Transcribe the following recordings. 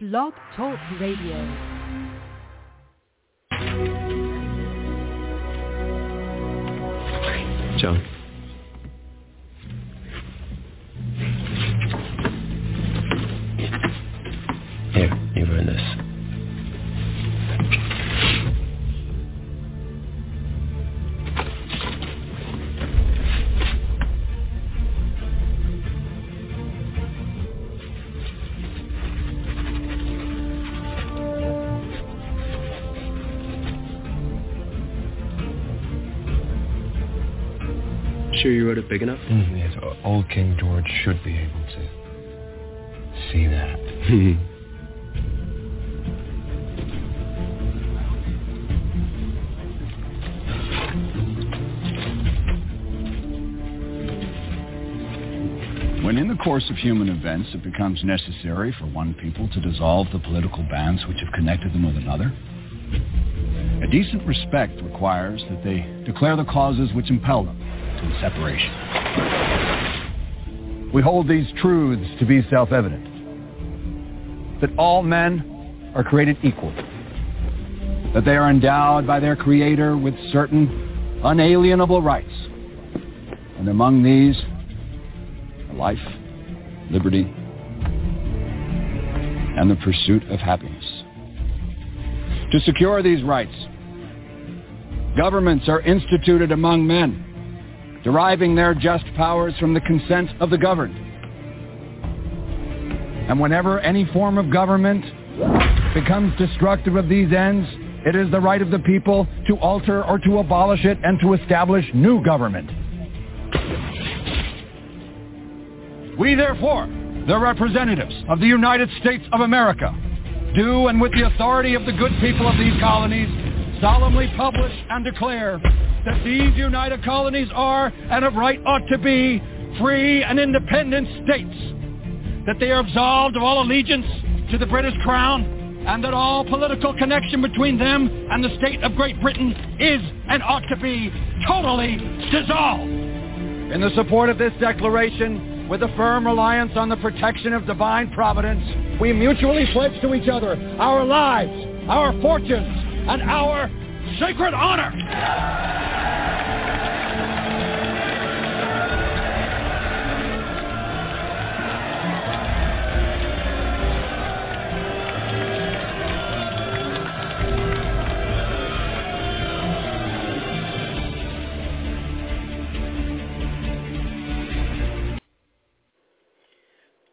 Blog Talk Radio. John. Sure you wrote it big enough? Mm, yes, old King George should be able to see that. When in the course of human events it becomes necessary for one people to dissolve the political bands which have connected them with another, a decent respect requires that they declare the causes which impel them the separation. We hold these truths to be self-evident. That all men are created equal. That they are endowed by their Creator with certain unalienable rights. And among these life, liberty, and the pursuit of happiness. To secure these rights, governments are instituted among men deriving their just powers from the consent of the governed. And whenever any form of government becomes destructive of these ends, it is the right of the people to alter or to abolish it and to establish new government. We therefore, the representatives of the United States of America, do and with the authority of the good people of these colonies, solemnly publish and declare that these united colonies are, and of right ought to be, free and independent states, that they are absolved of all allegiance to the British Crown, and that all political connection between them and the state of Great Britain is and ought to be totally dissolved. In the support of this declaration, with a firm reliance on the protection of divine providence, we mutually pledge to each other our lives, our fortunes, and our sacred honor.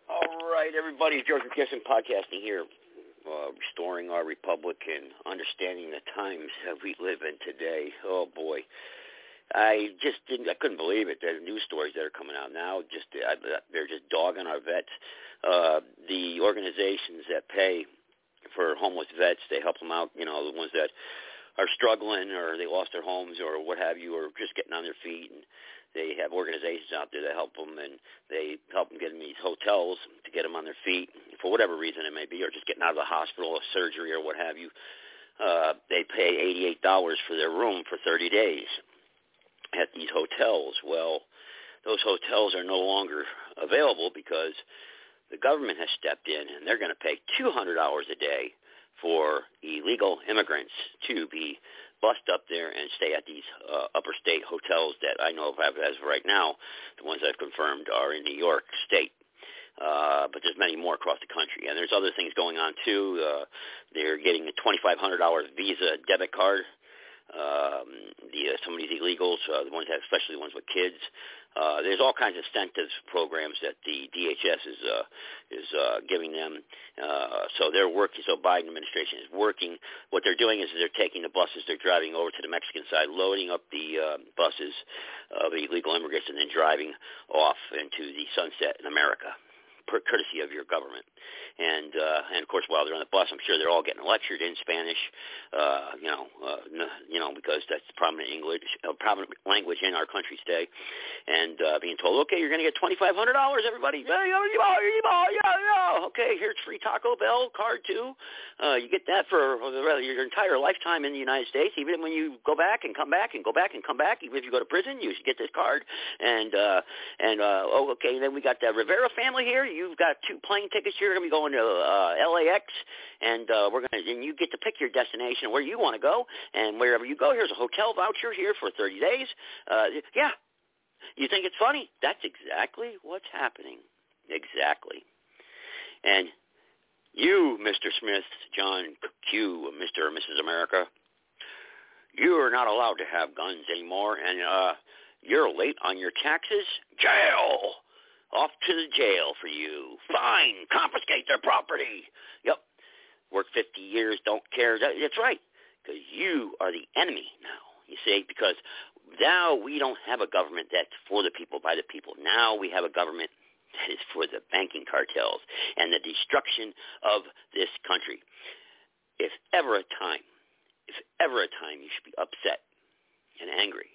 All right, everybody. George McKesson podcasting here, uh, restoring our republic and understanding the times that we live in today. Oh boy, I just didn't. I couldn't believe it. The news stories that are coming out now, just I, they're just dogging our vets. Uh, the organizations that pay for homeless vets, they help them out. You know, the ones that are struggling or they lost their homes or what have you, or just getting on their feet and they have organizations out there that help them, and they help them get in these hotels to get them on their feet for whatever reason it may be, or just getting out of the hospital or surgery or what have you. Uh, they pay eighty-eight dollars for their room for thirty days at these hotels. Well, those hotels are no longer available because the government has stepped in, and they're going to pay two hundred dollars a day for illegal immigrants to be bust up there and stay at these uh, upper state hotels that I know of as of right now. The ones I've confirmed are in New York State. Uh, but there's many more across the country, and there's other things going on too. Uh, they're getting a $2,500 Visa debit card. Um, the uh, some of these illegals, uh, the ones that, especially the ones with kids, uh, there's all kinds of incentives programs that the DHS is uh, is uh, giving them. Uh, so they're working. So Biden administration is working. What they're doing is they're taking the buses, they're driving over to the Mexican side, loading up the uh, buses of illegal immigrants, and then driving off into the sunset in America per courtesy of your government. And uh, and of course, while they're on the bus, I'm sure they're all getting lectured in Spanish uh, you know, uh, you know, because that's the prominent English, uh, prominent language in our country today, and uh, being told, okay, you're going to get twenty five hundred dollars, everybody. Okay, here's free Taco Bell card too. Uh, you get that for your entire lifetime in the United States. Even when you go back and come back and go back and come back, even if you go to prison, you should get this card. And uh, and uh, oh, okay, then we got the Rivera family here. You've got two plane tickets. You're going to be going to uh, LAX, and uh, we're going to and you get to pick your destination where you want to go, and wherever you go, here's a hotel voucher here for 30 days. Uh, yeah, you think it's funny? That's exactly what's happening. Exactly. And you, Mr. Smith, John Q, Mr. or Mrs. America, you are not allowed to have guns anymore, and uh, you're late on your taxes. Jail! Off to the jail for you. Fine. Confiscate their property. Yep. Work 50 years, don't care. That's right. Because you are the enemy now. You see, because now we don't have a government that's for the people, by the people. Now we have a government that is for the banking cartels and the destruction of this country. If ever a time, if ever a time you should be upset and angry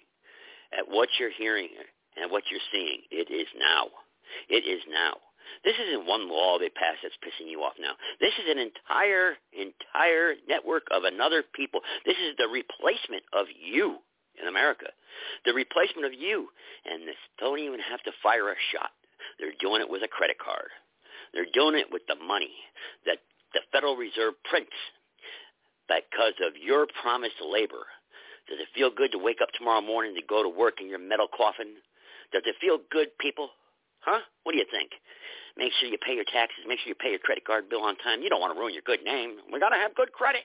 at what you're hearing and what you're seeing, it is now. It is now. This isn't one law they passed that's pissing you off now. This is an entire, entire network of another people. This is the replacement of you in America. The replacement of you. And they don't even have to fire a shot. They're doing it with a credit card. They're doing it with the money that the Federal Reserve prints because of your promised labor. Does it feel good to wake up tomorrow morning to go to work in your metal coffin? Does it feel good, people? Huh? What do you think? Make sure you pay your taxes. Make sure you pay your credit card bill on time. You don't want to ruin your good name. We got to have good credit.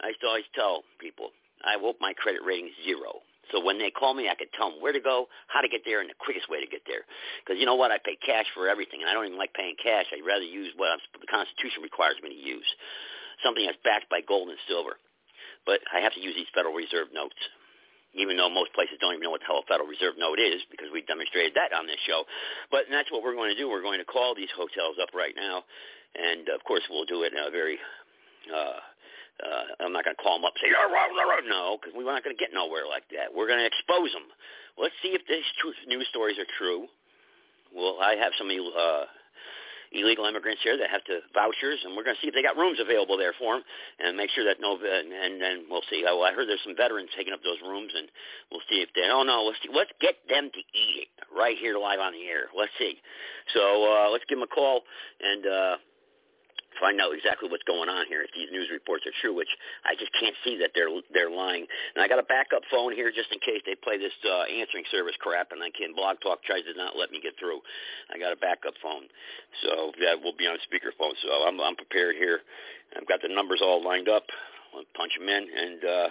I used to always tell people, I hope my credit rating zero. So when they call me, I can tell them where to go, how to get there, and the quickest way to get there. Because you know what? I pay cash for everything, and I don't even like paying cash. I'd rather use what the Constitution requires me to use, something that's backed by gold and silver. But I have to use these Federal Reserve notes, even though most places don't even know what the hell a Federal Reserve note is, because we demonstrated that on this show. But that's what we're going to do. We're going to call these hotels up right now, and of course we'll do it in a very uh, uh, I'm not going to call them up and say, rah, rah, rah, no, because we're not going to get nowhere like that. We're going to expose them. Let's see if these truth, news stories are true. Well, I have some uh, illegal immigrants here that have to vouchers, and we're going to see if they got rooms available there for them, and make sure that no, and then we'll see. I, I heard there's some veterans taking up those rooms, and we'll see if they. Oh no, let's see. Let's get them to eat it right here live on the air. Let's see. So uh, let's give them a call and. uh find out exactly what's going on here if these news reports are true, which I just can't see that they're they're lying. And I got a backup phone here just in case they play this uh, answering service crap, and I can Blog Talk tries to not let me get through. I got a backup phone, so that will be on speakerphone. So I'm I'm prepared here. I've got the numbers all lined up. I'll punch them in and uh,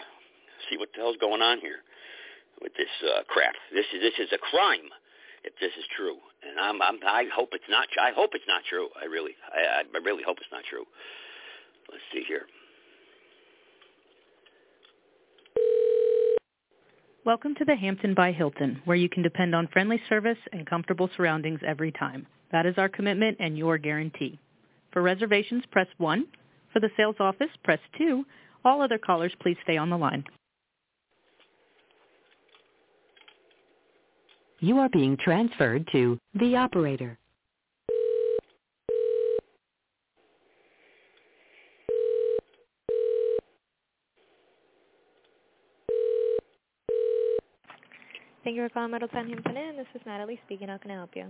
see what the hell's going on here with this uh, crap. This is this is a crime if this is true. And I'm, I'm I hope it's not. I hope it's not true. I really, I, I really hope it's not true. Let's see here. Welcome to the Hampton by Hilton, where you can depend on friendly service and comfortable surroundings every time. That is our commitment and your guarantee. For reservations, press 1. For the sales office, press 2. All other callers, please stay on the line. You are being transferred to the operator. Thank you for calling Middletown Hampton Inn. This is Natalie speaking. How can I help you?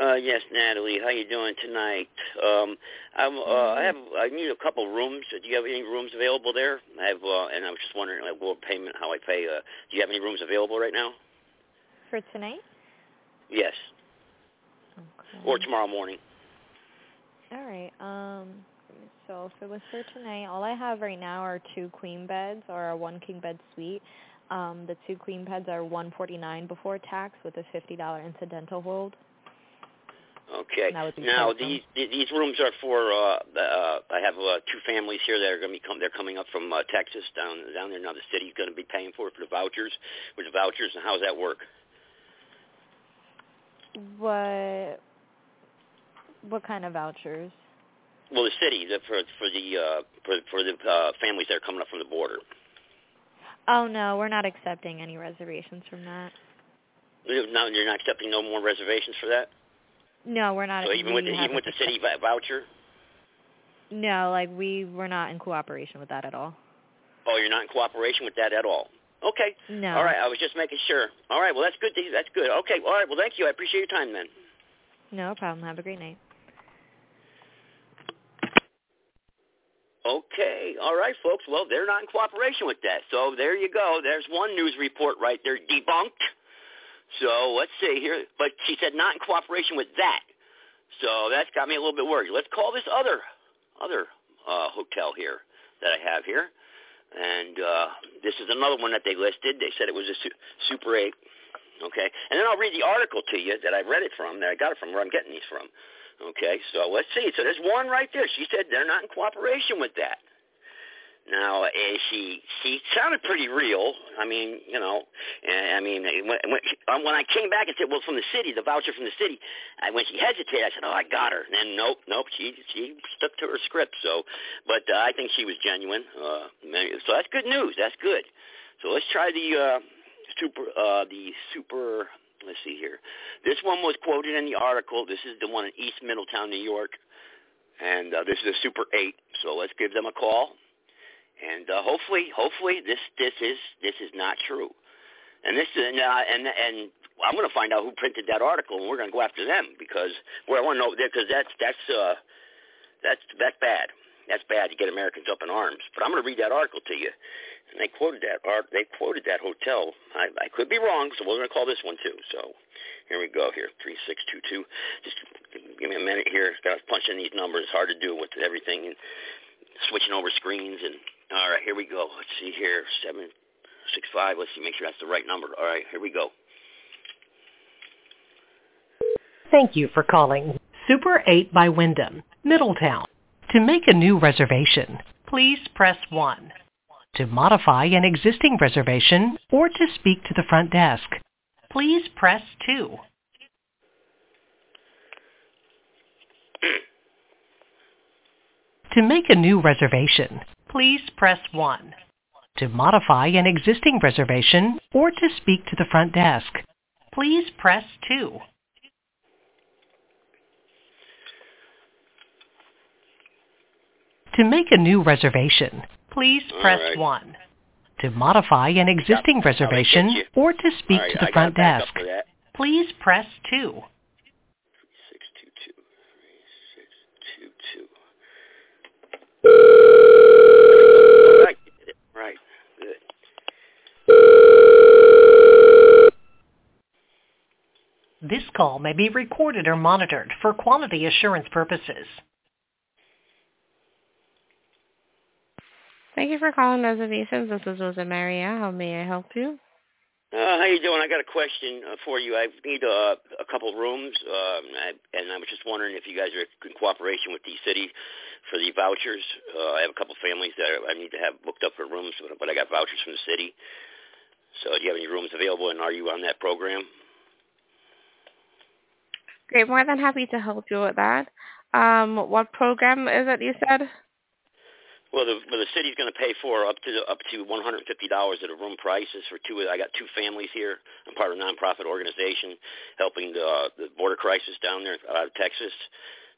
Uh, yes, Natalie. How you doing tonight? Um, I'm, uh, I have I need a couple rooms. Do you have any rooms available there? I have, uh, and I was just wondering, like, what payment, how I pay. Uh, do you have any rooms available right now? For tonight? Yes. Okay. Or tomorrow morning. All right. Um. So if it was for tonight, all I have right now are two queen beds or a one king bed suite. Um, the two queen beds are one forty nine before tax with a fifty dollar incidental hold. Okay. Now these these rooms are for uh, uh I have uh, two families here that are going to be come they're coming up from uh, Texas down down there now the city's going to be paying for it for the vouchers with the vouchers and how does that work? What what kind of vouchers? well, the city the, for for the uh, for for the uh, families that are coming up from the border. Oh no, we're not accepting any reservations from that. No, you're not accepting no more reservations for that. No, we're not. So even with the, even with the city voucher. No, like we we're not in cooperation with that at all. Oh, you're not in cooperation with that at all. Okay. No. All right. I was just making sure. All right. Well, that's good. To, that's good. Okay. All right. Well, thank you. I appreciate your time, then. No problem. Have a great night. Okay. All right, folks. Well, they're not in cooperation with that. So there you go. There's one news report right there debunked. So let's see here. But she said not in cooperation with that. So that's got me a little bit worried. Let's call this other other uh, hotel here that I have here. And uh, this is another one that they listed. They said it was a su- Super 8. Okay. And then I'll read the article to you that I read it from, that I got it from, where I'm getting these from. Okay, so let's see. So there's one right there. She said they're not in cooperation with that. Now, uh, she she sounded pretty real. I mean, you know, uh, I mean, when, when, um, when I came back and said, "Well, from the city, the voucher from the city," I, when she hesitated, I said, "Oh, I got her." And then nope, nope, she she stuck to her script. So, but uh, I think she was genuine. Uh, so that's good news. That's good. So let's try the uh, super uh, the super Let's see here. This one was quoted in the article. This is the one in East Middletown, New York, and uh, this is a Super 8. So let's give them a call, and uh, hopefully, hopefully this this is this is not true. And this and uh, and and I'm going to find out who printed that article, and we're going to go after them because well, I want to know because that's that's uh that's that's bad. That's bad to get Americans up in arms. But I'm going to read that article to you and they quoted that art. They quoted that hotel. I, I could be wrong, so we're going to call this one too. So here we go. Here, three six two two. Just give me a minute here. Got to punch in these numbers. Hard to do with everything and switching over screens. And all right, here we go. Let's see here. Seven six five. Let's see. Make sure that's the right number. All right, here we go. Thank you for calling Super 8 by Wyndham, Middletown. To make a new reservation, please press 1 to modify an existing reservation or to speak to the front desk. Please press 2. to make a new reservation, please press 1. To modify an existing reservation or to speak to the front desk, please press 2. To make a new reservation, please press right. 1. To modify an existing Yep, reservation or to speak All right, to the I front desk, up for that. please press 2. Six two two. Six two two. Right. Right. Good. This call may be recorded or monitored for quality assurance purposes. Thank you for calling reservations. This is Rosa Maria. How may I help you? Uh, how you doing? I got a question uh, for you. I need uh, a couple rooms, um, I, and I was just wondering if you guys are in cooperation with the city for the vouchers. Uh, I have a couple families that I need to have booked up for rooms, but, but I got vouchers from the city. So, do you have any rooms available, and are you on that program? Great. More than happy to help you with that. Um, what program is it you said? Well, the well, the city's going to pay for up to up to one hundred fifty dollars at a room prices for two. I got two families here. I'm part of a nonprofit organization helping the uh, the border crisis down there out of Texas.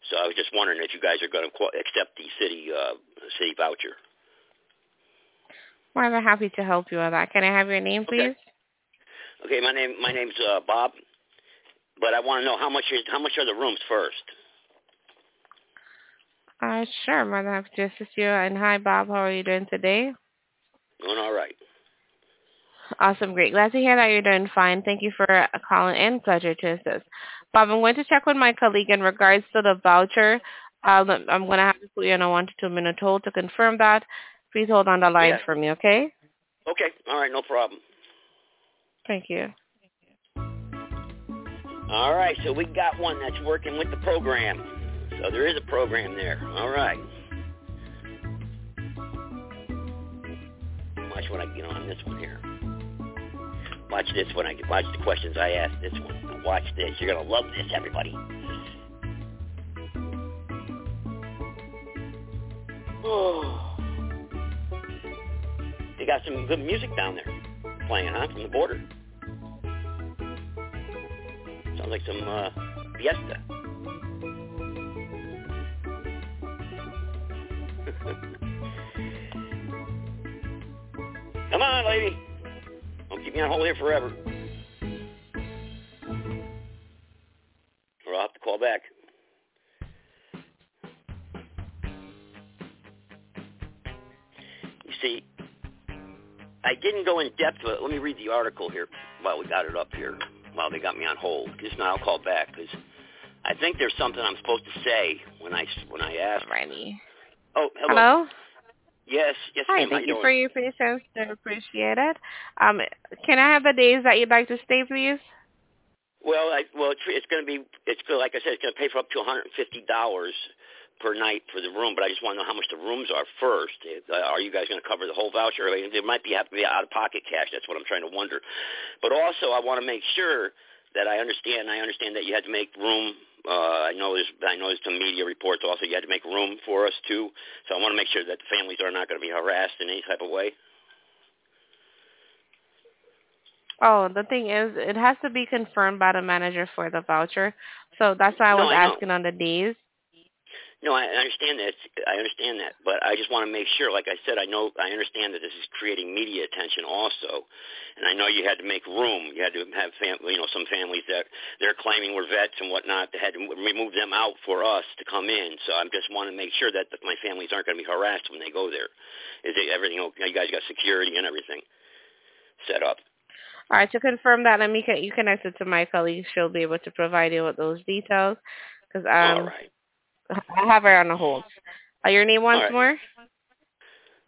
So I was just wondering if you guys are going to qu- accept the city uh, city voucher. More than happy to help you with that. Can I have your name, please? Okay, my name my name's uh, Bob, but I want to know how much is how much are the rooms first? Uh, sure. Than happy to assist you. And hi, Bob. How are you doing today? Doing all right. Awesome. Great. Glad to hear that you're doing fine. Thank you for uh, calling in. Pleasure to assist. Bob, I'm going to check with my colleague in regards to the voucher. Um, I'm going to have to put you on a one to two minute hold to confirm that. Please hold on the line Yeah. for me, okay? Okay, all right, no problem. Thank you. All right, so we got one that's working with the program. So there is a program there. All right. Watch what I get on this one here. Watch this when I watch the questions I ask this one. Watch this. You're gonna love this, everybody. Oh. They got some good music down there playing, huh, from the border. Sounds like some uh, fiesta. Come on, lady. Don't keep me on hold here forever. Or I'll have to call back. You see, I didn't go in depth, but let me read the article here while we got it up here, while they got me on hold. Just now I'll call back because I think there's something I'm supposed to say when I when I ask. Righty. Oh, hello. Hello. Yes, yes, Hi, ma'am. Thank you doing? for your patience. I appreciate it. Um, can I have the days that you'd like to stay, please? Well, I, well, it's, it's going to be, it's. Like I said, it's going to pay for up to $150 per night for the room. But I just want to know how much the rooms are first. Uh, Are you guys going to cover the whole voucher? There might be have to be out of pocket cash. That's what I'm trying to wonder. But also, I want to make sure that I understand. I understand that you had to make room. Uh, I know there's, I know there's some media reports also. You had to make room for us too. So I want to make sure that the families are not going to be harassed in any type of way. Oh, the thing is, it has to be confirmed by the manager for the voucher. So that's why I No, was I know. asking on the days. No, I I understand that. I understand that, but I just want to make sure. Like I said, I know I understand that this is creating media attention also, and I know you had to make room. You had to have fam- you know some families that they're claiming were vets and whatnot. They had to remove them out for us to come in. So I just want to make sure that my families aren't going to be harassed when they go there. Is it everything? okay? You guys got security and everything set up. All right, to confirm that, let me get you connected to my colleague. She'll be able to provide you with those details. Because All um, right. I have her on the hold. Uh, your name once right. more?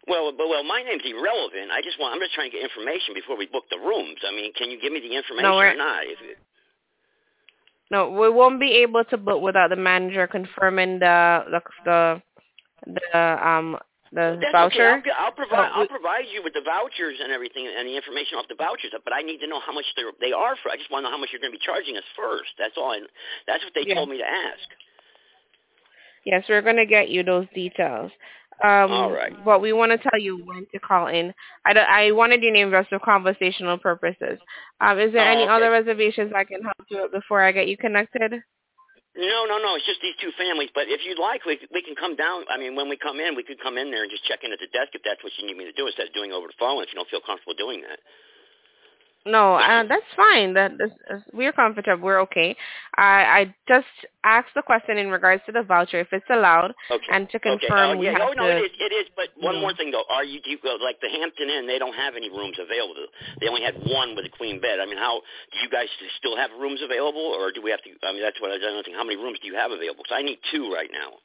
Well, but well, my name's irrelevant. I just want. I'm just trying to get information before we book the rooms. I mean, can you give me the information we're- or not? It, No, we won't be able to book without the manager confirming the the the, the um the That's voucher. okay. I'll, I'll provide so, I'll provide you with the vouchers and everything, and the information off the vouchers. But I need to know how much they're, they are for. I just want to know how much you're going to be charging us first. That's all. I, that's what they Yeah. told me to ask. Yes, we're going to get you those details. Um, All right. But we want to tell you when to call in. I, don't- I wanted your name just for conversational purposes. Um, is there Oh, any okay. other reservations I can help you with before I get you connected? No, no, no. It's just these two families. But if you'd like, we we can come down. I mean, when we come in, we could come in there and just check in at the desk if that's what you need me to do instead of doing over the phone. If you don't feel comfortable doing that. No, uh, that's fine. That is, we're comfortable. We're okay. I, I just asked the question in regards to the voucher, if it's allowed, Okay. and to Okay. confirm Oh, we yeah. have oh, no, to. it is. It is. But one Mhm. more thing, though. Are you, do you go like the Hampton Inn? They don't have any rooms available. They only had one with a queen bed. I mean, how do you guys still have rooms available, or do we have to? I mean, that's what I don't think. How many rooms do you have available? Because I need two right now.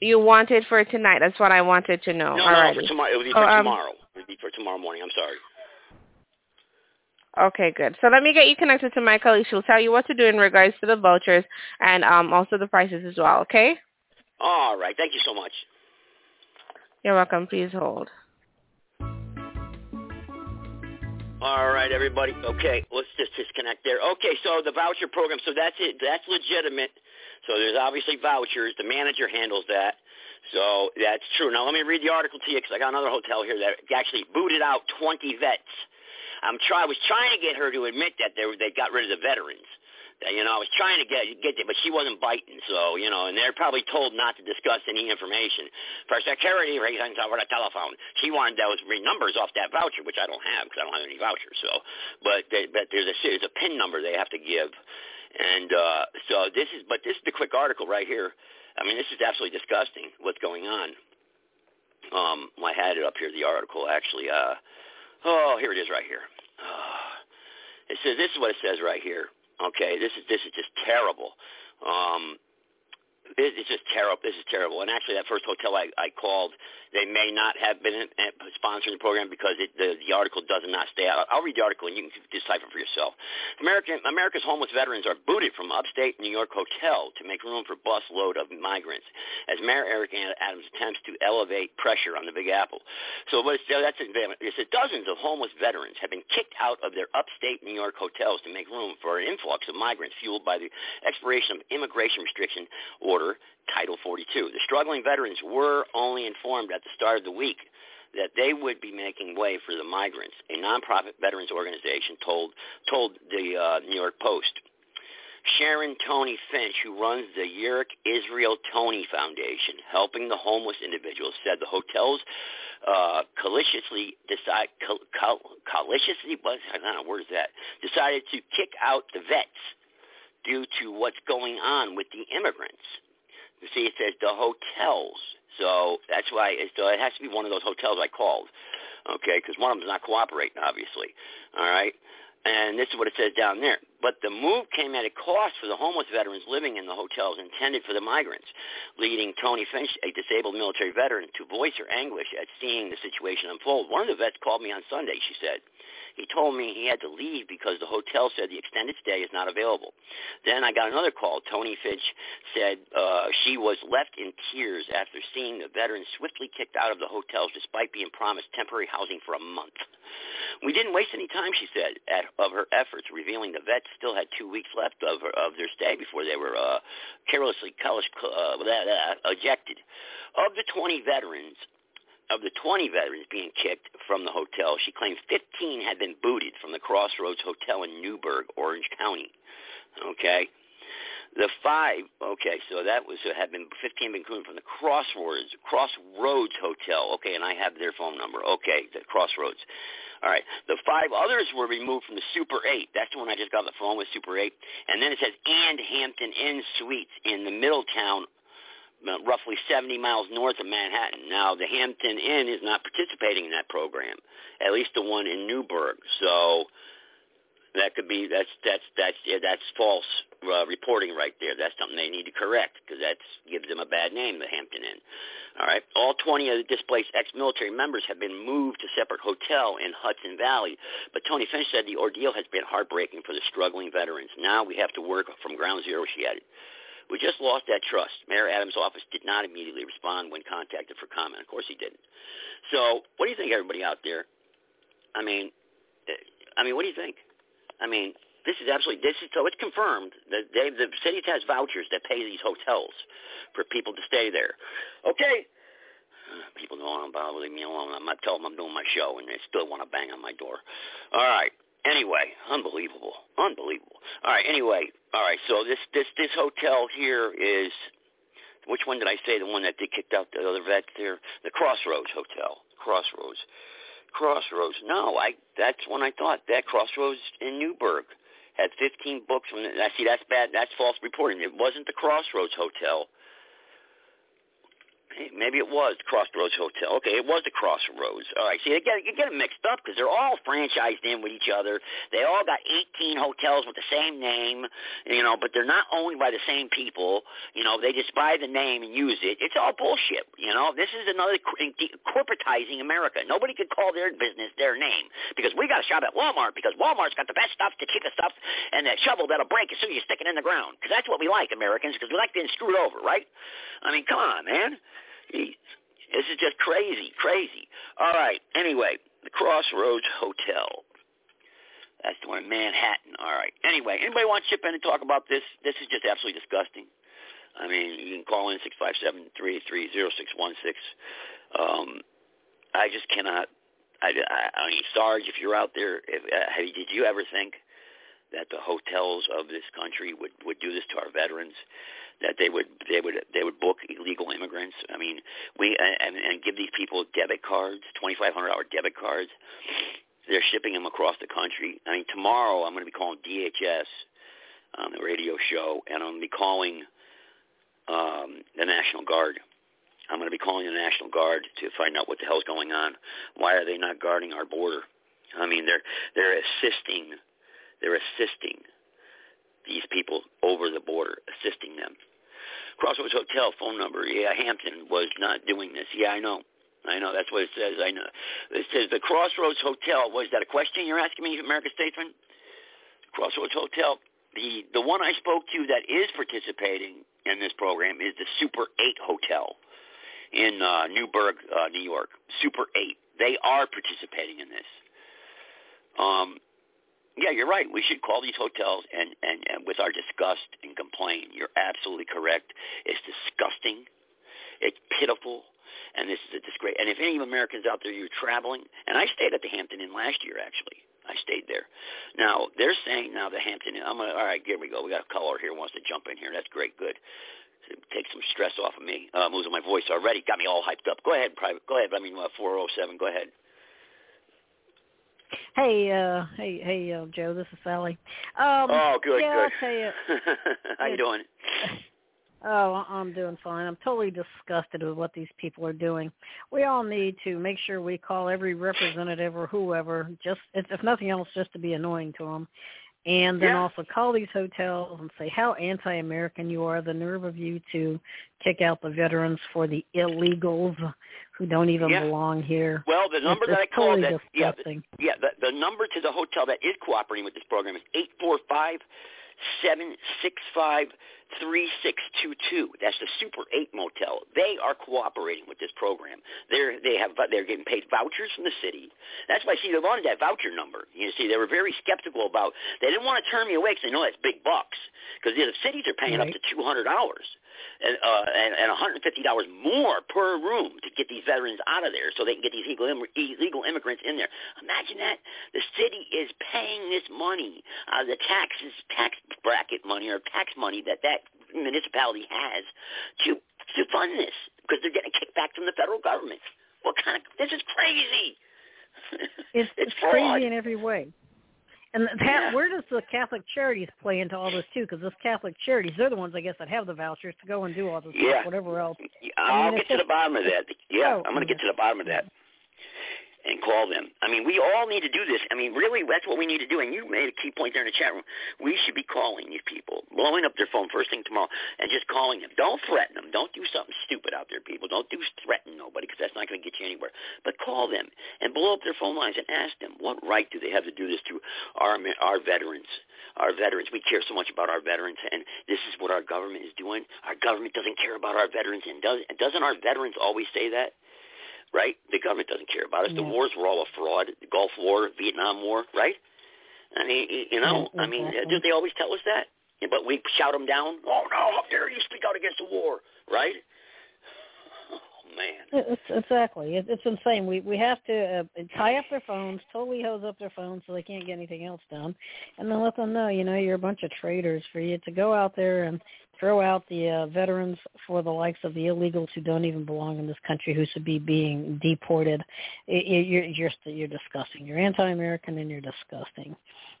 You want it for tonight. That's what I wanted to know. no, All no, right. for tomorrow. It would be Oh, for um, tomorrow. It would be for tomorrow morning. I'm sorry. Okay, good. So let me get you connected to my colleague. She'll tell you what to do in regards to the vouchers and um, also the prices as well. Okay? All right. Thank you so much. You're welcome. Please hold. All right, everybody. Okay, let's just disconnect there. Okay, so the voucher program. So that's it. That's legitimate. So there's obviously vouchers. The manager handles that. So that's true. Now let me read the article to you because I got another hotel here that actually booted out 20 vets. I'm try. I was trying to get her to admit that they they got rid of the veterans. You know, I was trying to get get it, but she wasn't biting. So you know, and they're probably told not to discuss any information. For security reasons over the telephone, she wanted those numbers off that voucher, which I don't have because I don't have any vouchers. So, but they, but there's a there's a pin number they have to give, and uh, so this is but this is the quick article right here. I mean, this is absolutely disgusting. What's going on? Um, I had it up here. The article actually. Uh, oh, here it is right here. Uh, it says this is what it says right here. Okay, this is this is just terrible. Um, it's just terrible. This is terrible. And actually, that first hotel I, I called, they may not have been in, in sponsoring the program because it, the the article does not stay out. I'll read the article and you can decipher for yourself. American America's homeless veterans are booted from upstate New York hotel to make room for bus load of migrants, as Mayor Eric Adams attempts to elevate pressure on the Big Apple. So what it's, that's dozens of homeless veterans have been kicked out of their upstate New York hotels to make room for an influx of migrants fueled by the expiration of immigration restriction or border, Title 42. The struggling veterans were only informed at the start of the week that they would be making way for the migrants. A nonprofit veterans organization told told the uh, New York Post. Sharon Tony Finch, who runs the Yerik Israel Toney Foundation, helping the homeless individuals, said the hotels uh, caliciously decide cal, cal, where is that decided to kick out the vets due to what's going on with the immigrants. You see, it says the hotels, so that's why it, so it has to be one of those hotels I called, okay? Because one of them's not cooperating, obviously. All right. And this is what it says down there. But the move came at a cost for the homeless veterans living in the hotels intended for the migrants, leading Toney-Finch, a disabled military veteran, to voice her anguish at seeing the situation unfold. One of the vets called me on Sunday, she said. He told me he had to leave because the hotel said the extended stay is not available. Then I got another call. Toney-Finch said uh, she was left in tears after seeing the veterans swiftly kicked out of the hotels despite being promised temporary housing for a month. We didn't waste any time, she said, at, of her efforts, revealing the vets still had two weeks left of, of their stay before they were uh, carelessly college, uh, ejected. Of the 20 veterans, of the 20 veterans being kicked from the hotel, she claims 15 had been booted from the Crossroads Hotel in Newburgh, Orange County. Okay. The five, okay, so that was uh, had been 15 been booted from the Crossroads Crossroads Hotel. Okay, and I have their phone number. Okay, the Crossroads. All right. The five others were removed from the Super 8. That's the one I just got on the phone with, Super 8. And then it says, and Hampton Inn Suites in the Middletown roughly 70 miles north of Manhattan. Now, the Hampton Inn is not participating in that program, at least the one in Newburgh. So that could be that's that's that's yeah, that's false uh, reporting right there. That's something they need to correct because that gives them a bad name, the Hampton Inn. All right, all 20 of the displaced ex-military members have been moved to separate hotel in Hudson Valley. But Toney-Finch said the ordeal has been heartbreaking for the struggling veterans. Now we have to work from ground zero. She added. We just lost that trust. Mayor Adams' office did not immediately respond when contacted for comment. Of course he didn't. So what do you think, everybody out there? I mean, I mean, what do you think? I mean, this is absolutely this is so it's confirmed that they, the city has vouchers that pay these hotels for people to stay there. Okay, people want to leave me alone. I'm not telling them I'm doing my show, and they still want to bang on my door. All right. Anyway, unbelievable, unbelievable. All right. Anyway, all right. So this this this hotel here is which one did I say? The one that they kicked out the other vet there, the Crossroads Hotel. Crossroads. Crossroads. No, I that's when I thought that Crossroads in Newburgh had 15 books from. The, I see that's bad. That's false reporting. It wasn't the Crossroads Hotel. Maybe it was Crossroads Hotel. Okay, it was the Crossroads. All right. See, you get you get them mixed up because they're all franchised in with each other. They all got 18 hotels with the same name, you know, but they're not owned by the same people. You know, they just buy the name and use it. It's all bullshit. You know, this is another corporatizing America. Nobody could call their business their name because we got to shop at Walmart because Walmart's got the best stuff, to the cheapest stuff, and that shovel that'll break as soon as you stick it in the ground. Because that's what we like, Americans, because we like being screwed over, right? I mean, come on, man. This is just crazy, crazy. All right. Anyway, the Crossroads Hotel. That's the one in Manhattan. All right. Anyway, anybody want to chip in and talk about this? This is just absolutely disgusting. I mean, you can call in six five seven three three zero six one six. Um, I just cannot. I, I, I mean, Sarge, if you're out there, if, uh, have, did you ever think that the hotels of this country would would do this to our veterans? That they would they would they would book illegal immigrants. I mean, we and, and give these people debit cards, twenty five hundred dollar debit cards. They're shipping them across the country. I mean, tomorrow I'm going to be calling DHS on the radio show, and I'm going to be calling um, the National Guard. I'm going to be calling the National Guard to find out what the hell's going on. Why are they not guarding our border? I mean, they're they're assisting, they're assisting these people over the border, assisting them. Crossroads Hotel phone number. Yeah, Hampton was not doing this. Yeah, I know. I know. That's what it says. I know. It says the Crossroads Hotel. Was that a question you're asking me, American Statesman? Crossroads Hotel. The the one I spoke to that is participating in this program is the Super 8 Hotel in uh, Newburgh, uh, New York. Super 8. They are participating in this. Um, yeah, you're right. We should call these hotels and, and, and with our disgust and complain. You're absolutely correct. It's disgusting. It's pitiful. And this is a disgrace. And if any Americans out there, you're traveling, and I stayed at the Hampton Inn last year, actually. I stayed there. Now they're saying now the Hampton Inn. I'm gonna. All right, here we go. We got a caller here wants to jump in here. That's great. Good. Take some stress off of me. Uh, moves my voice already. Got me all hyped up. Go ahead, private. Go ahead. I mean, uh, 407. Go ahead. Hey, uh, hey, hey, uh, Joe. This is Sally. Um, oh, good, yeah, good. You. How you doing? Oh, I'm doing fine. I'm totally disgusted with what these people are doing. We all need to make sure we call every representative or whoever, just if, if nothing else, just to be annoying to them, and then Yeah. also call these hotels and say how anti-American you are. The nerve of you to kick out the veterans for the illegals who don't even Yeah. belong here. Well, the number it's, that I called, totally that yeah, the, yeah, the, the number to the hotel that is cooperating with this program is eight four five seven six five three six two two. That's the Super Eight Motel. They are cooperating with this program. They're they have they're getting paid vouchers from the city. That's why see they wanted that voucher number. You see, they were very skeptical about. They didn't want to turn me away because they know that's big bucks. Because the cities are paying up to two hundred dollars and uh, and, and one hundred and fifty dollars more per room to get these veterans out of there, so they can get these illegal imm- illegal immigrants in there. Imagine that the city is paying this money out of the taxes tax bracket money or tax money that that municipality has to to fund this because they're getting kicked back from the federal government. What kind of this is crazy. It's it's crazy in every way. And that, where does the Catholic Charities play into all this too? Because those Catholic Charities, they're the ones, I guess, that have the vouchers to go and do all this Yeah. stuff, whatever else. I'll mean, oh. get to the bottom of that. Yeah, Oh, I'm going to get to the bottom of that and call them. I mean, we all need to do this. I mean, really, that's what we need to do. And you made a key point there in the chat room. We should be calling these people, blowing up their phone first thing tomorrow, and just calling them. Don't threaten them. Don't do something stupid out there, people. Don't do threaten nobody because that's not going to get you anywhere. But call them and blow up their phone lines and ask them what right do they have to do this to our our veterans. Our veterans, we care so much about our veterans, and this is what our government is doing. Our government doesn't care about our veterans, and does doesn't our veterans always say that? Right? The government doesn't care about us. The wars were all a fraud. The Gulf War, Vietnam War, right? I mean, you know, Yeah, I mean, don't they always tell us that? Yeah, but we shout them down. Oh no! How dare you speak out against the war, right? Oh man. It's exactly. It, it's insane. We we have to uh, tie up their phones, totally hose up their phones so they can't get anything else done, and then let them know, you know, you're a bunch of traitors for you to go out there and throw out the uh, veterans for the likes of the illegals who don't even belong in this country, who should be being deported. It, it, you're you're you're disgusting. You're anti-American and you're disgusting.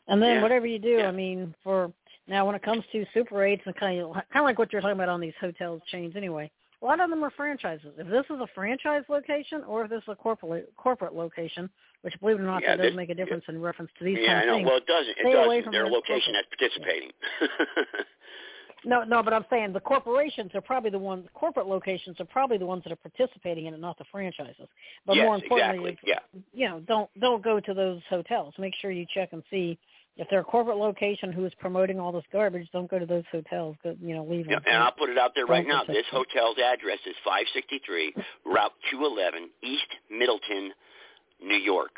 And then Yeah. whatever you do, Yeah. I mean, for now when it comes to Super Eights and kind of kind of like what you're talking about on these hotels chains, anyway. A lot of them are franchises. If this is a franchise location or if this is a corporate corporate location, which believe it or not, Yeah, that does make a difference in reference to these yeah, kind I know. things. Well, it doesn't. It Stay doesn't. from They're a the location that's participating. No, no, but I'm saying the corporations are probably the ones. Corporate locations are probably the ones that are participating in it, not the franchises. But yes, more importantly, exactly. Yeah. you know, don't don't go to those hotels. Make sure you check and see if they're a corporate location who is promoting all this garbage. Don't go to those hotels. Go, you know, leave Yeah, them. and I'll put it out there right now. This hotel's address is 563 Route 211, East Middletown, New York,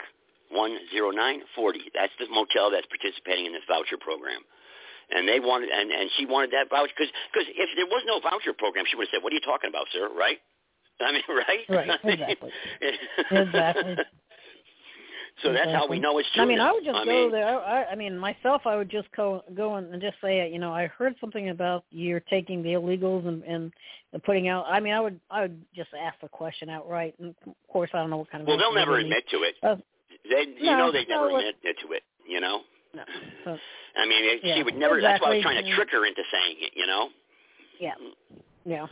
10940. That's the motel that's participating in this voucher program. And they wanted, and and she wanted that voucher because because if there was no voucher program, she would have said, "What are you talking about, sir?" Right? I mean, right? Right, exactly. Exactly. so that's how we know it's true. I mean, I would just I go mean, there. I, I mean, myself, I would just go go and just say, you know, I heard something about you're taking the illegals and and putting out. I mean, I would I would just ask the question outright. And of course, I don't know what kind of. Well, they'll never admit to it. Uh, They, you no, know, they no, never admit to it. You know. No. I mean, it, Yeah, she would never. That's why I was trying to trick her into saying it. You know. yeah. Yeah.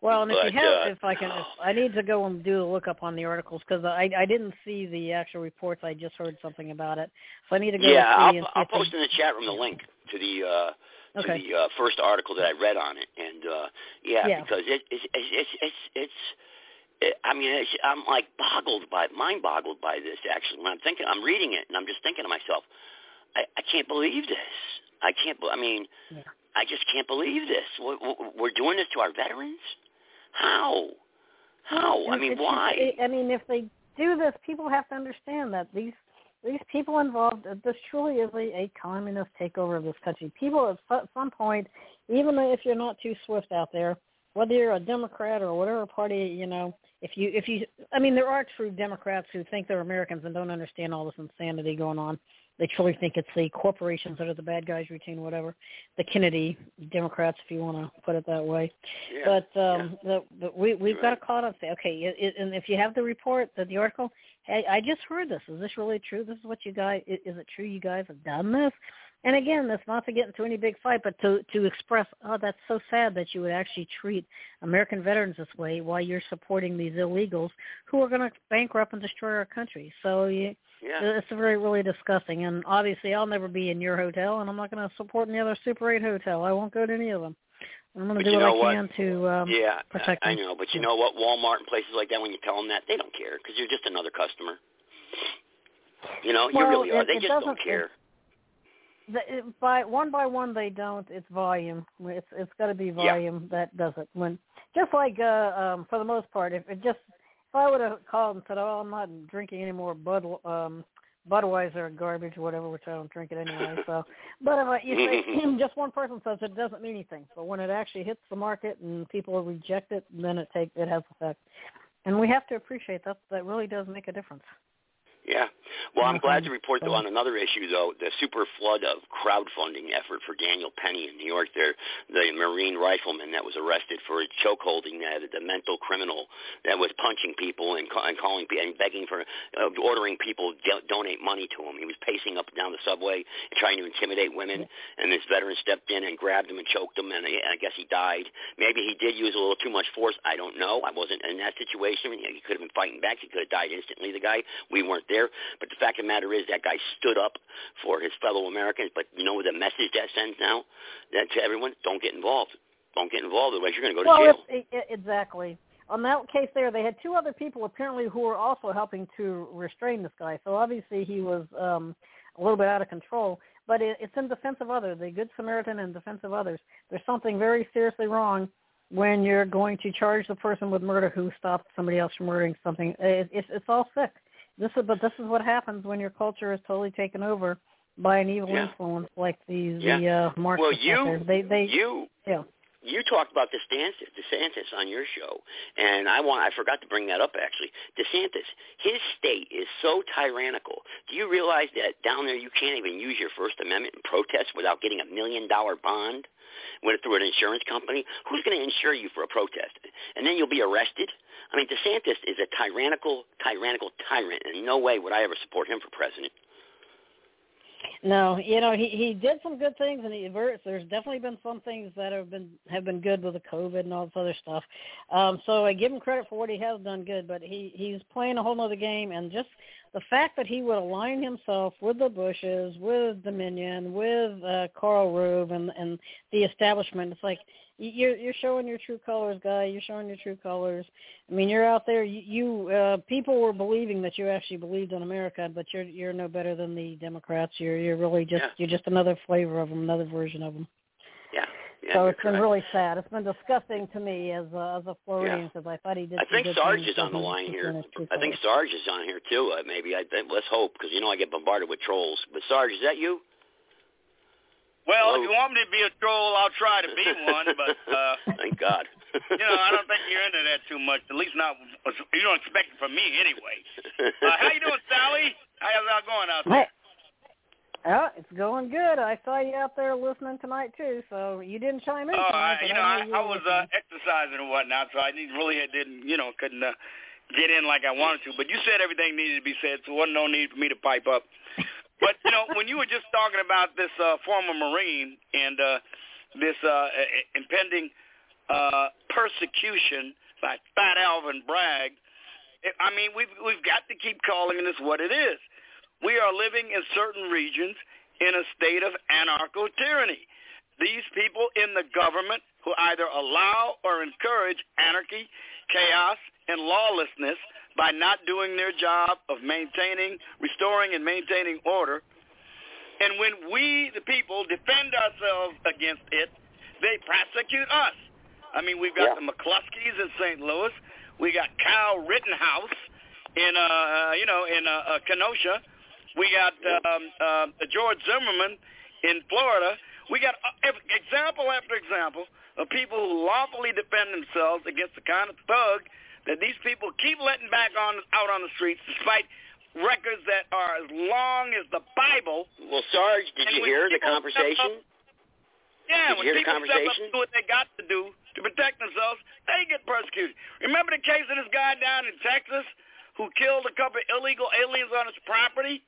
Well, and if But, you have, uh, if I can, if I need to go and do a look up on the articles because I I didn't see the actual reports. I just heard something about it, so I need to go yeah, and see I'll, and I'll post in the chat room the link to the uh, to Okay. the uh, first article that I read on it, and uh, yeah, Yeah. because it, it's it's it's it's. it's it, I mean, it's, I'm like boggled by, mind boggled by this. Actually, when I'm thinking, I'm reading it, and I'm just thinking to myself, I, I can't believe this. I can't. I mean, Yeah. I just can't believe this. We're, we're doing this to our veterans. How? How? I mean, why? I mean, if they do this, people have to understand that these these people involved. Uh, this truly is a, a communist takeover of this country. People at some point, even if you're not too swift out there, whether you're a Democrat or whatever party, you know, if you if you, I mean, there are true Democrats who think they're Americans and don't understand all this insanity going on. They truly think it's the corporations that are the bad guys routine, whatever. The Kennedy Democrats, if you want to put it that way. Yeah, but um, yeah. the, the, we we've Right. got to call it up. and Say, okay, it, it, and if you have the report, the, the article, hey, I just heard this. Is this really true? This is what you guys. i- Is it true? You guys have done this? And again, that's not to get into any big fight, but to to express, oh, that's so sad that you would actually treat American veterans this way while you're supporting these illegals who are going to bankrupt and destroy our country. So you, Yeah. it's very really disgusting. And obviously, I'll never be in your hotel, and I'm not going to support any other Super 8 hotel. I won't go to any of them. I'm going to do what I what? can to um, yeah, protect I, I know, but you know what? Walmart and places like that, when you tell them that, they don't care because you're just another customer. You know, you really are. it- They it just don't care. The, it, by one by one they don't. It's volume. It's it's got to be volume that does it. When just like uh, um, for the most part, if it just if I would have called and said, "Oh, I'm not drinking any more Bud um, Budweiser garbage or whatever," which I don't drink it anyway. So, but if I, you say just one person says it, it doesn't mean anything. But when it actually hits the market and people reject it, then it take it has effect. And we have to appreciate that. That really does make a difference. Yeah. Well, I'm glad to report though on another issue though, the super flood of crowdfunding effort for Daniel Penny in New York. There, the Marine rifleman that was arrested for chokeholding uh, the mental criminal that was punching people and, and calling and begging for, uh, ordering people to donate money to him. He was pacing up and down the subway trying to intimidate women. And this veteran stepped in and grabbed him and choked him, and I, I guess he died. Maybe he did use a little too much force. I don't know. I wasn't in that situation. He could have been fighting back. He could have died instantly. The guy. We weren't there. But the fact of the matter is, that guy stood up for his fellow Americans. But you know the message that sends now? That to everyone, don't get involved. Don't get involved, otherwise you're going to go to jail. it, exactly. On that case there, they had two other people apparently who were also helping to restrain this guy. So obviously he was um, a little bit out of control. But it, it's in defense of others, the Good Samaritan in defense of others. There's something very seriously wrong when you're going to charge the person with murder who stopped somebody else from murdering something. It, it's it's all sick. This is, but this is what happens when your culture is totally taken over by an evil Yeah. influence like these Yeah. the uh, Marxists Well, you- They they You yeah. You talked about DeSantis, DeSantis on your show, and I want I forgot to bring that up actually. DeSantis, his state is so tyrannical. Do you realize that down there you can't even use your First Amendment and protest without getting a million dollar bond went through an insurance company? Who's going to insure you for a protest? And then you'll be arrested. I mean, DeSantis is a tyrannical, tyrannical tyrant, and no way would I ever support him for president. No, you know he he did some good things, and he. There's definitely been some things that have been have been good with the COVID and all this other stuff. Um, so I give him credit for what he has done good, but he he's playing a whole other game, and just the fact that he would align himself with the Bushes, with Dominion, with uh, Karl Rove, and and the establishment. It's like you're you're showing your true colors, guy. You're showing your true colors. I mean, you're out there. You, you uh, people were believing that you actually believed in America, but you're you're no better than the Democrats. You're you're really just Yeah. you're just another flavor of them, another version of them. Yeah. Yeah, so it's been really sad. It's been disgusting to me as a, as a Floridian because I thought he did. I think Sarge is on the line here. in his true I think. Sarge is on here too. Uh, maybe I think, let's hope because you know I get bombarded with trolls. But Sarge, is that you? Well, Hello? if you want me to be a troll, I'll try to be one, but uh Thank God. you know, I don't think you're into that too much. At least not you don't expect it from me anyway. Uh, how you doing, Sally? How's that going out there? Oh, it's going good. I saw you out there listening tonight too, so you didn't chime in. Oh, tonight, I, you know, I, I, I was uh, exercising and whatnot, so I didn't really didn't, you know, couldn't uh, get in like I wanted to. But you said everything needed to be said, so wasn't no need for me to pipe up. But you know, when you were just talking about this uh, former Marine and uh, this uh, impending uh, persecution by Fat Alvin Bragg, I mean, we've we've got to keep calling this what it is. We are living in certain regions in a state of anarcho tyranny. These people in the government who either allow or encourage anarchy, chaos, and lawlessness by not doing their job of maintaining, restoring, and maintaining order. And when we, the people, defend ourselves against it, they prosecute us. I mean, we've got Yeah. the McCloskeys in St. Louis. We got Kyle Rittenhouse in, uh, you know, in uh, uh, Kenosha. We got um, uh, George Zimmerman in Florida. We got uh, example after example of people who lawfully defend themselves against the kind of thug that these people keep letting back on out on the streets, despite records that are as long as the Bible. Well, Sarge, did you hear the conversation? step Yeah, Did you when hear the people step up and do what they got to do to protect themselves, they get persecuted. Remember the case of this guy down in Texas who killed a couple of illegal aliens on his property?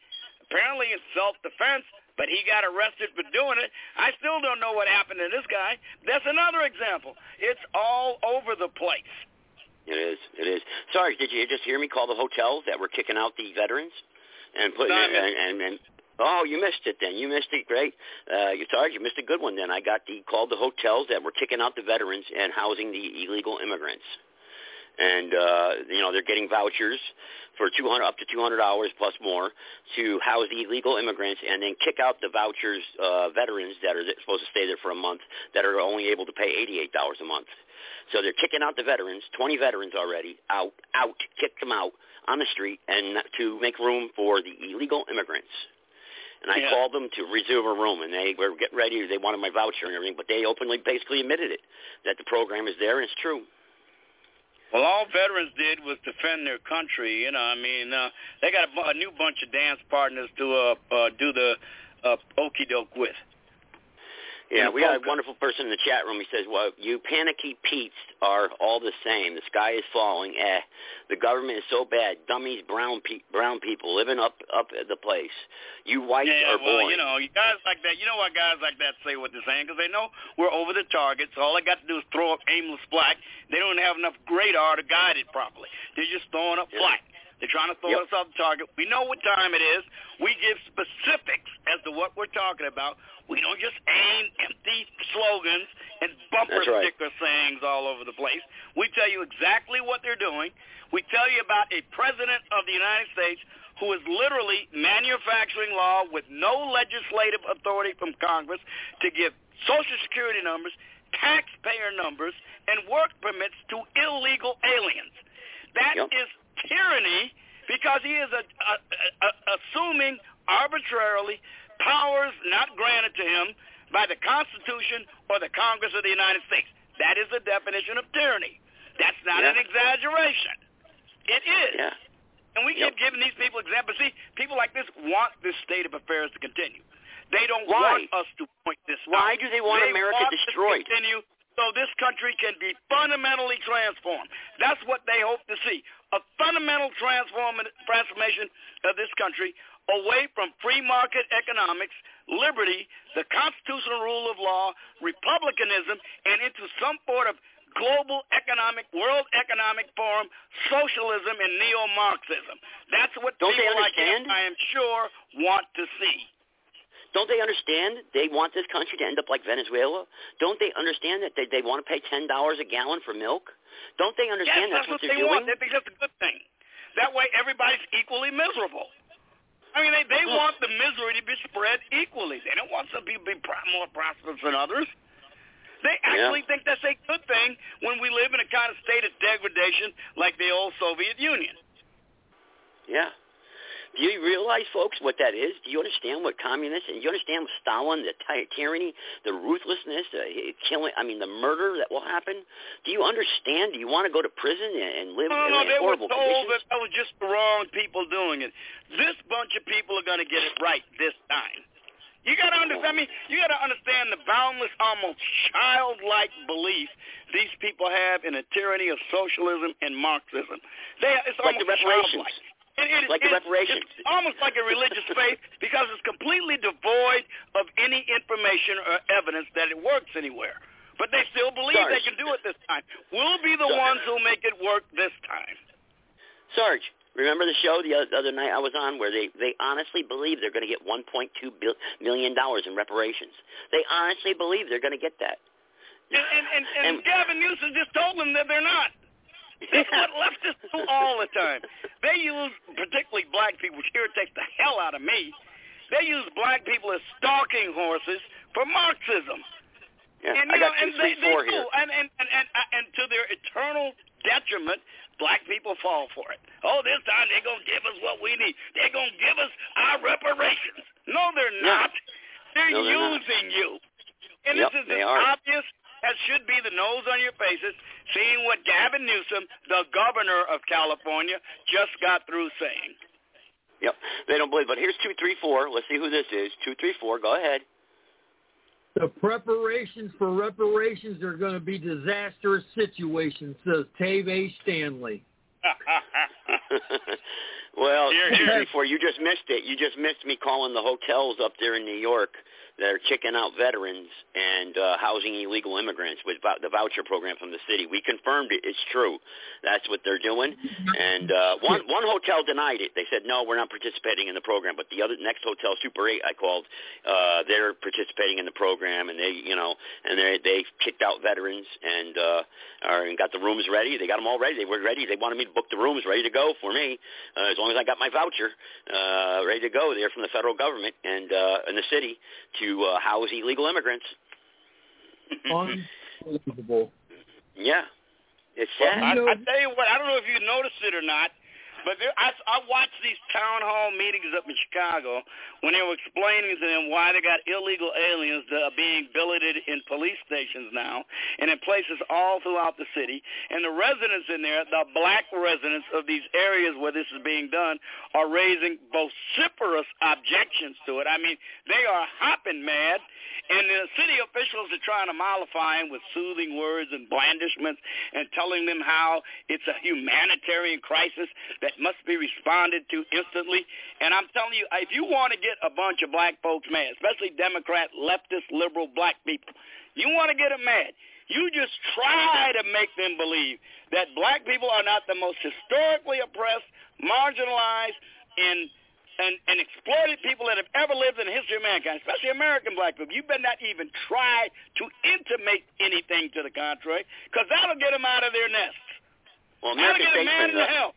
Apparently in self-defense, but he got arrested for doing it. I still don't know what happened to this guy. That's another example. It's all over the place. It is. It is. Sorry, did you just hear me call the hotels that were kicking out the veterans and putting No, and, and and oh, you missed it then. You missed it. Great. Uh, you sorry, you missed a good one. Then I got the called the hotels that were kicking out the veterans and housing the illegal immigrants. And uh, you know they're getting vouchers for 200 up to 200 hours plus more to house the illegal immigrants, and then kick out the vouchers uh, veterans that are supposed to stay there for a month that are only able to pay $88 a month. So they're kicking out the veterans, 20 veterans already, out, out, kicked them out on the street and to make room for the illegal immigrants. And I Yeah. called them to reserve a room, and they were getting ready. They wanted my voucher and everything, but they openly basically admitted it, that the program is there and it's true. Well, all veterans did was defend their country. You know, I mean, uh, they got a, a new bunch of dance partners to uh, uh, do the uh, okey doke with. Yeah, we got a wonderful person in the chat room. He says, "Well, you panicky Pete's are all the same. The sky is falling. Eh, the government is so bad. Dummies, brown pe- brown people living up up at the place. You whites yeah, are well, boring." you know, you guys like that. You know why guys like that say what they're saying? Because they know we're over the target. So all they got to do is throw up aimless black. They don't have enough radar to guide it properly. They're just throwing up Yeah. flack. They're trying to throw Yep. us off the target. We know what time it is. We give specifics as to what we're talking about. We don't just aim empty slogans and bumper That's right. sticker sayings all over the place. We tell you exactly what they're doing. We tell you about a president of the United States who is literally manufacturing law with no legislative authority from Congress to give Social Security numbers, taxpayer numbers, and work permits to illegal aliens. That is Yep. Tyranny because he is a, a, a, assuming arbitrarily powers not granted to him by the Constitution or the Congress of the United States. That is the definition of tyranny. That's not Yeah. an exaggeration. It is. Yeah. And we Yep. keep giving these people examples. See, people like this want this state of affairs to continue. They don't Why? want us to point this way Why out. do they want America want destroyed? To continue so this country can be fundamentally transformed. That's what they hope to see. A fundamental transform- transformation of this country away from free market economics, liberty, the constitutional rule of law, republicanism, and into some sort of global economic, world economic forum, socialism, and neo-Marxism. That's what Don't people like him, I am sure, want to see. Don't they understand they want this country to end up like Venezuela? Don't they understand that they, they want to pay ten dollars a gallon for milk? Don't they understand yes, that's, that's, what they they're want. doing? They think that's a good thing. That way, everybody's equally miserable. I mean, they they want the misery to be spread equally. They don't want some people to be more prosperous than others. They actually think that's a good thing when we live in a kind of state of degradation like the old Soviet Union. Yeah. Do you realize, folks, what that is? Do you understand what communists and you understand what Stalin, the ty- tyranny, the ruthlessness, the eh, killing? I mean, the murder that will happen. Do you understand? Do you want to go to prison and, and live No, in no, they were horrible told conditions? that that was just the wrong people doing it. This bunch of people are going to get it right this time. You got to understand. I mean, you got to understand the boundless, almost childlike belief these people have in a tyranny of socialism and Marxism. They, it's Like almost the reparations. childlike. It, it, Like the it's, reparations. It's almost like a religious faith because it's completely devoid of any information or evidence that it works anywhere. But they still believe they can do it this time. We'll be the Sarge. ones who make it work this time. Sarge, remember the show the other, night I was on where they they honestly believe they're going to get 1.2 bil- million dollars in reparations. They honestly believe they're going to get that. And, and, and, and, And- Gavin Newsom just told them that they're not. That's what leftists do all the time. They use, particularly black people, which irritates the hell out of me, they use black people as stalking horses for Marxism. Yeah, and, I got know, two, they, three, they four do. here. And, and, and, and, uh, and to their eternal detriment, black people fall for it. Oh, this time they're going to give us what we need. They're going to give us our reparations. No, they're not. They're No, they're not. using you. And Yep, this is they as obvious as should be the nose on your faces, seeing what Gavin Newsom, the governor of California, just got through saying. Yep. They don't believe. But here's two, three, four. Let's see who this is. Two, three, four. Go ahead. The preparations for reparations are going to be disastrous situations, says Tave A. Stanley. well, Here, two, here. three, four. You just missed it. You just missed me calling the hotels up there in New York that are kicking out veterans and uh, housing illegal immigrants with the voucher program from the city. We confirmed it. It's true. That's what they're doing. And uh, one one hotel denied it. They said no, we're not participating in the program. But the other next hotel, Super Eight, I called. Uh, they're participating in the program, and they you know and they they kicked out veterans and uh, are, and got the rooms ready. They got them all ready. They were ready. They wanted me to book the rooms ready to go for me uh, as long as I got my voucher uh, ready to go there from the federal government and uh, in the city to uh, house illegal immigrants. Unbelievable. Yeah, it's Well, sad. I, I tell you what, I don't know if you noticed it or not, but there, I, I watched these town hall meetings up in Chicago when they were explaining to them why they got illegal aliens that are being billeted in police stations now and in places all throughout the city. And the residents in there, the black residents of these areas where this is being done, are raising vociferous objections to it. I mean, they are hopping mad. And the city officials are trying to mollify them with soothing words and blandishments and telling them how it's a humanitarian crisis that must be responded to instantly. And I'm telling you, if you want to get a bunch of black folks mad, especially Democrat, leftist, liberal black people, you want to get them mad. You just try to make them believe that black people are not the most historically oppressed, marginalized, and and, and exploited people that have ever lived in the history of mankind, especially American black people. You better not even try to intimate anything to the contrary, because that'll get them out of their nests. Well, that'll American get them mad statesmen. into hell.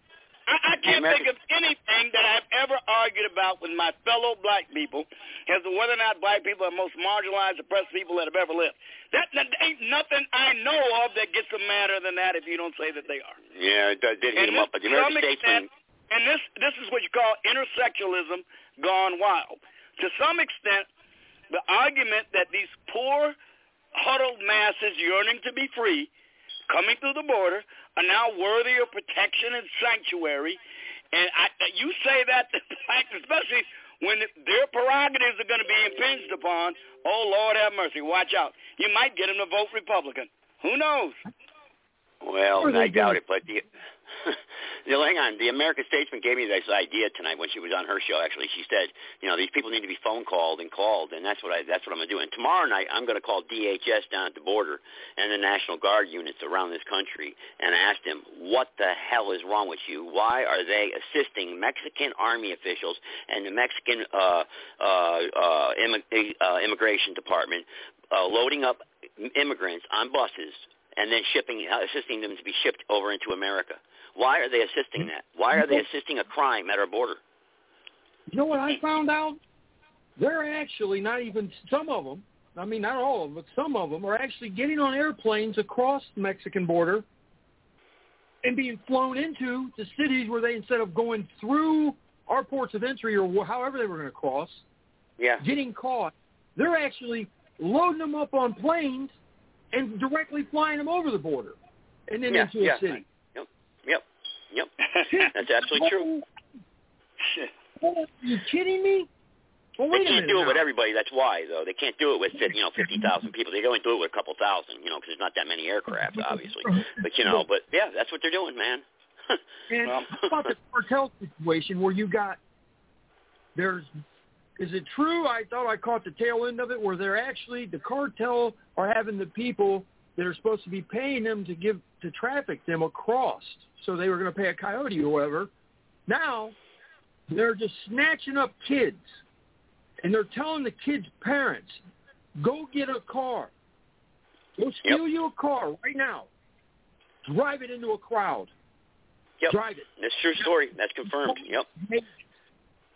I, I can't think of anything that I've ever argued about with my fellow black people as to whether or not black people are the most marginalized, oppressed people that have ever lived. That, that ain't nothing I know of that gets them madder than that if you don't say that they are. yeah, it uh, did hit And him this, up. But the to some American extent, and this this is what you call intersectionalism gone wild. To some extent, the argument that these poor, huddled masses yearning to be free, coming through the border, are now worthy of protection and sanctuary. And I, you say that to blacks, especially when their prerogatives are going to be impinged upon. Oh Lord, have mercy! Watch out! You might get them to vote Republican. Who knows? Well, Or I doubt it, but the, you know, hang on. The American Statesman gave me this idea tonight when she was on her show. Actually, she said, you know, these people need to be phone called and called, and that's what I that's what I'm gonna do. And tomorrow night, I'm gonna call DHS down at the border and the National Guard units around this country and ask them what the hell is wrong with you? Why are they assisting Mexican army officials and the Mexican uh, uh, uh, immig- uh, immigration department uh, loading up immigrants on buses and then shipping, uh, assisting them to be shipped over into America. Why are they assisting hmm? that? Why are they assisting a crime at our border? You know what I found out? They're actually not even some of them. I mean, not all of them, but some of them are actually getting on airplanes across the Mexican border and being flown into the cities where they, instead of going through our ports of entry or however they were going to cross, Yeah. getting caught, they're actually loading them up on planes and directly flying them over the border and then Yeah, into a yeah. city. Yep. That's absolutely true. Are you kidding me? Well, They can't do it now. with everybody. That's why, though. They can't do it with you know fifty thousand people. They can only do it with a couple thousand, you know, because there's not that many aircraft, obviously. But you know, but yeah, that's what they're doing, man. And how about the cartel situation where you got there's is it true? I thought I caught the tail end of it where they're actually the cartel are having the people that are supposed to be paying them to give to traffic them across. So they were going to pay a coyote or whatever. Now they're just snatching up kids and they're telling the kids' parents, "Go get a car. Go steal you a car right now. Drive it into a crowd. Yep. Drive it." That's true story. That's confirmed. Yep.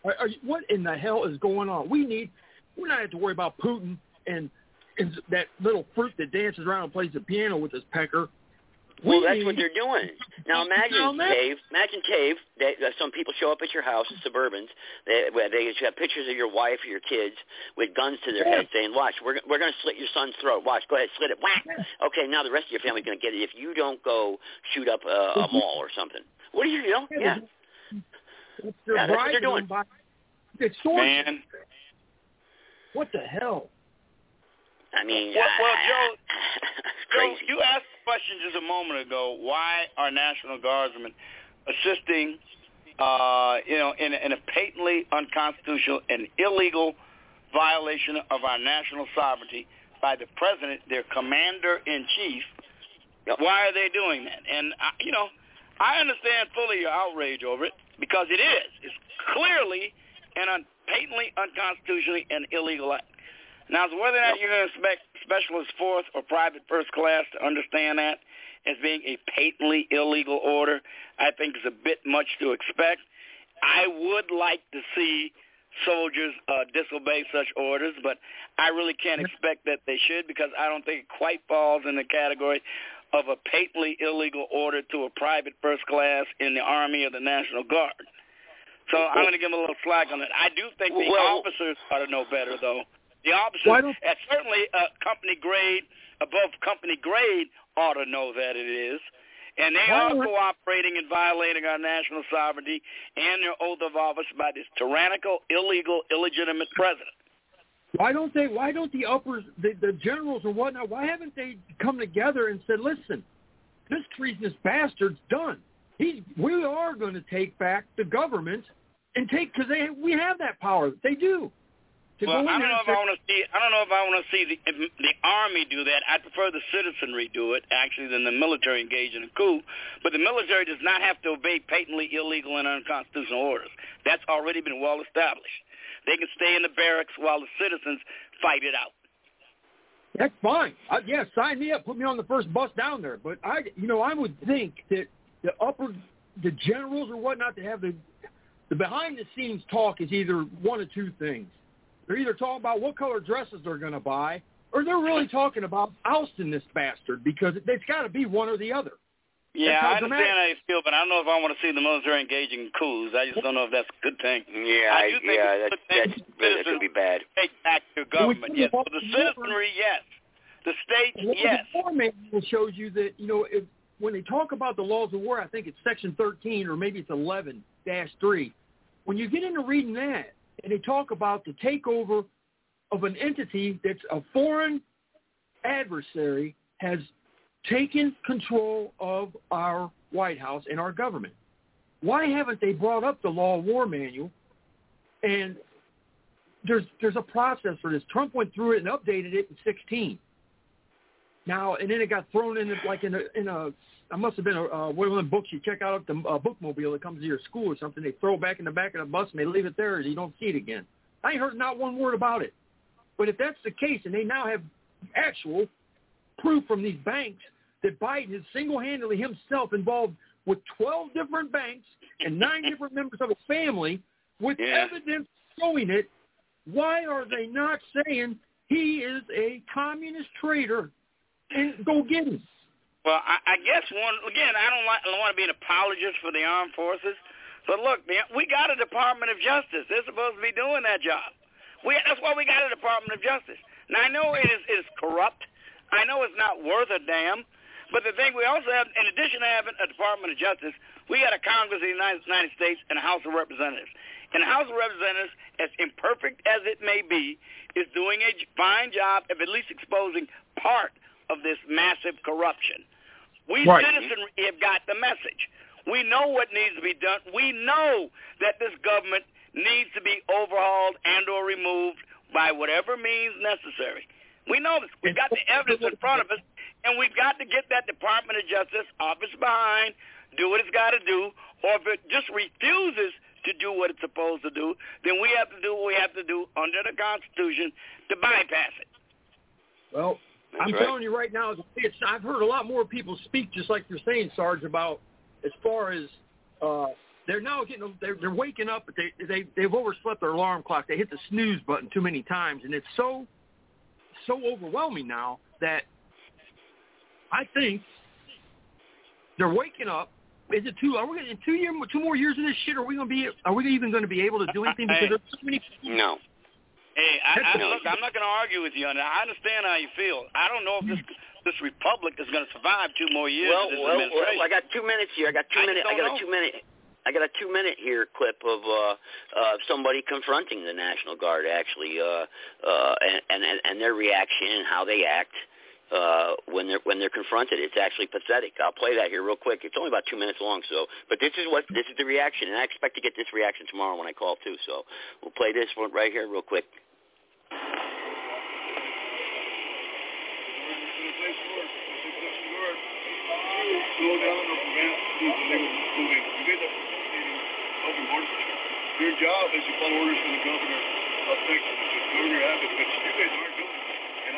Are, are, you- what in the hell is going on? We need. We're not have to worry about Putin and, and that little fruit that dances around and plays the piano with his pecker. Well, We that's what they're doing. Now imagine, Cave. Imagine, Cave. That uh, some people show up at your house, Suburbans. They where they have pictures of your wife or your kids with guns to their Yeah. head, saying, "Watch, we're we're going to slit your son's throat. Watch, go ahead, slit it. Whack. Okay, now the rest of your family's going to get it if you don't go shoot up a, a mall or something. What do you, you know? Yeah, It's they're Yeah, that's what they're bribing doing. by extortion. Man. What the hell? I mean, Well, well uh, Joe, Joe, you asked the question just a moment ago. Why are National Guardsmen assisting, uh, you know, in, in a patently unconstitutional and illegal violation of our national sovereignty by the president, their commander in chief? Why are they doing that? And I, you know, I understand fully your outrage over it because it is. It's clearly an un- patently unconstitutionally and illegal act. Now, as whether or not you're going to expect specialist fourth or private first class to understand that as being a patently illegal order, I think is a bit much to expect. I would like to see soldiers uh, disobey such orders, but I really can't expect that they should because I don't think it quite falls in the category of a patently illegal order to a private first class in the Army or the National Guard. So I'm going to give them a little slack on that. I do think the Well- officers ought to know better, though. The officers, at certainly uh, company grade, above company grade, ought to know that it is. And they are cooperating and violating our national sovereignty and their oath of office by this tyrannical, illegal, illegitimate president. Why don't they? Why don't the uppers, the, the generals and whatnot? Why haven't they come together and said, "Listen, this treasonous bastard's done. He's. We are going to take back the government and take because they we have that power. They do. To well, go in I don't know if I want to see. I don't know if I want to see the the army do that. I prefer the citizenry do it actually than the military engage in a coup. But the military does not have to obey patently illegal and unconstitutional orders. That's already been well established. They can stay in the barracks while the citizens fight it out. That's fine. Uh, yeah, sign me up. Put me on the first bus down there. But I, you know, I would think that the upper, the generals or whatnot, to have the the behind the scenes talk is either one of two things. They're either talking about what color dresses they're going to buy, or they're really talking about ousting this bastard because it, it's got to be one or the other. Yeah, I understand dramatic- how you feel, but I don't know if I want to see the military engaging in coups. I just don't know if that's a good thing. Yeah, I I, do think yeah, it's a that's good thing that's for that could be bad. Take back their government. Yes, couldn't for the walk citizenry, yes. The states, Well, yes. The war manual shows you that you know if, when they talk about the laws of war, I think it's section 13 or maybe it's 11 dash three. When you get into reading that, and they talk about the takeover of an entity that's a foreign adversary has taken control of our White House and our government. Why haven't they brought up the law of war manual? And there's there's a process for this. Trump went through it and updated it in 16. Now and then it got thrown in like in a in a I must have been a uh, one of the books you check out at the uh, bookmobile that comes to your school or something. They throw it back in the back of the bus and they leave it there and you don't see it again. I ain't heard not one word about it. But if that's the case, and they now have actual proof from these banks that Biden is single-handedly himself involved with 12 different banks and nine different members of a family with Yeah. evidence showing it, why are they not saying he is a communist traitor and go get him? Well, I, I guess one again. I don't like. I don't want to be an apologist for the armed forces, but look, man, we got a Department of Justice. They're supposed to be doing that job. We that's why we got a Department of Justice. Now I know it is it is corrupt. I know it's not worth a damn. But the thing we also have, in addition to having a Department of Justice, we got a Congress of the United, United States and a House of Representatives. And the House of Representatives, as imperfect as it may be, is doing a fine job of at least exposing part of this massive corruption. We Right. citizenry have got the message. We know what needs to be done. We know that this government needs to be overhauled and or removed by whatever means necessary. We know this. We've got the evidence in front of us, and we've got to get that Department of Justice office behind, do what it's got to do, or if it just refuses to do what it's supposed to do, then we have to do what we have to do under the Constitution to bypass it. Well, That's I'm right. telling you right now, it's, I've heard a lot more people speak, just like you're saying, Sarge, about as far as uh, they're now getting, they're, they're waking up, but they, they they've overslept their alarm clock. They hit the snooze button too many times, and it's so so overwhelming now that I think They're waking up. Is it two? Are we in two year, two more years of this shit? Are we gonna be? Are we even going to be able to do anything? Because there's so many. No. Hey, I, I, look, I'm not going to argue with you on that. I understand how you feel. I don't know if this this republic is going to survive two more years Well, of this well, well, I got two minutes here. I got two minutes. I got know. a two minute. I got a two minute here clip of uh, uh, somebody confronting the National Guard actually, uh, uh, and, and and their reaction and how they act uh, Uh, when they're when they're confronted. It's actually pathetic. I'll play that here real quick. It's only about two minutes long, so but this is what this is the reaction, and I expect to get this reaction tomorrow when I call too. So we'll play this one right here real quick. slow down or prevent these illegal moving. You guys are facilitating open border. Your job is to follow orders from the governor of Texas, the governor Abbott, which you guys aren't doing.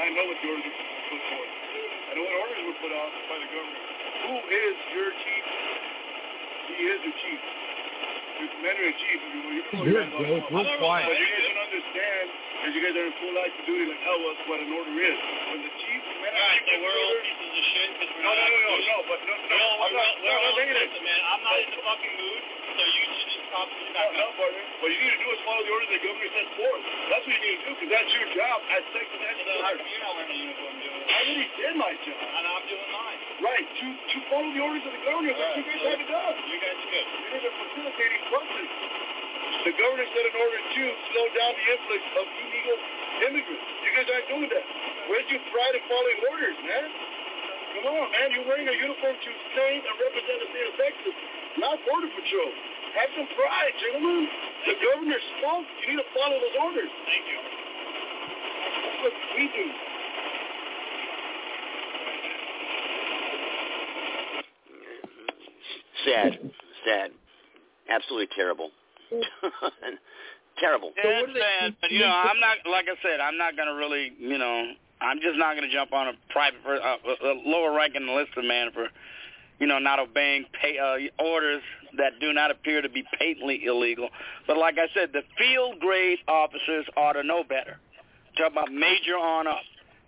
And I know what the orders were put forth. I know what orders were put out by the governor. Who is your chief? He is the chief. The commander in chief. You know, you can Good, look Joe. at Real quiet. But you guys don't understand, because you guys are in full active duty, like tell us what an order is. When the chief commander in chief we're all order, pieces of shit because we're no, no, no, no, no, but no, no, I'm not, no, we're I'm all not negative. listen, man. I'm not in the fucking mood, so you should just probably No, no, partner. What you need to do is follow the orders the governor sets forth. That's what you need to do, because that's your job as Texas National Guard. You're not wearing a uniform, dude. I already did my job. And I'm doing mine. Right, to to follow the orders of the governor, but you guys haven't done. You guys are good. You guys are facilitating something. The governor said in order to slow down the influx of illegal immigrants. You guys aren't doing that. Where's your pride in following orders, man? Come on, man. You're wearing a uniform to save and represent the state of Texas, not Border Patrol. Have some pride, gentlemen. The governor spoke. You need to follow those orders. Thank you. That's what we do. Sad, sad, absolutely terrible, terrible. Yeah, it's sad, but you know, I'm not like I said, I'm not gonna really, you know, I'm just not gonna jump on a private, uh, a lower ranking enlisted man for, you know, not obeying pay, uh, orders that do not appear to be patently illegal. But like I said, the field grade officers ought to know better. Talk about major on up.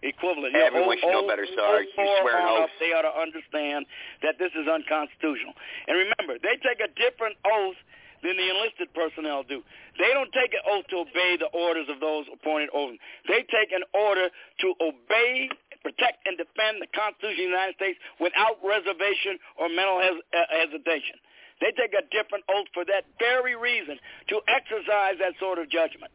Equivalent. You know, Everyone should know better, Sarge. You swear an oath. They ought to understand that this is unconstitutional. And remember, they take a different oath than the enlisted personnel do. They don't take an oath to obey the orders of those appointed over them. They take an order to obey, protect, and defend the Constitution of the United States without reservation or mental hes- uh, hesitation. They take a different oath for that very reason, to exercise that sort of judgment.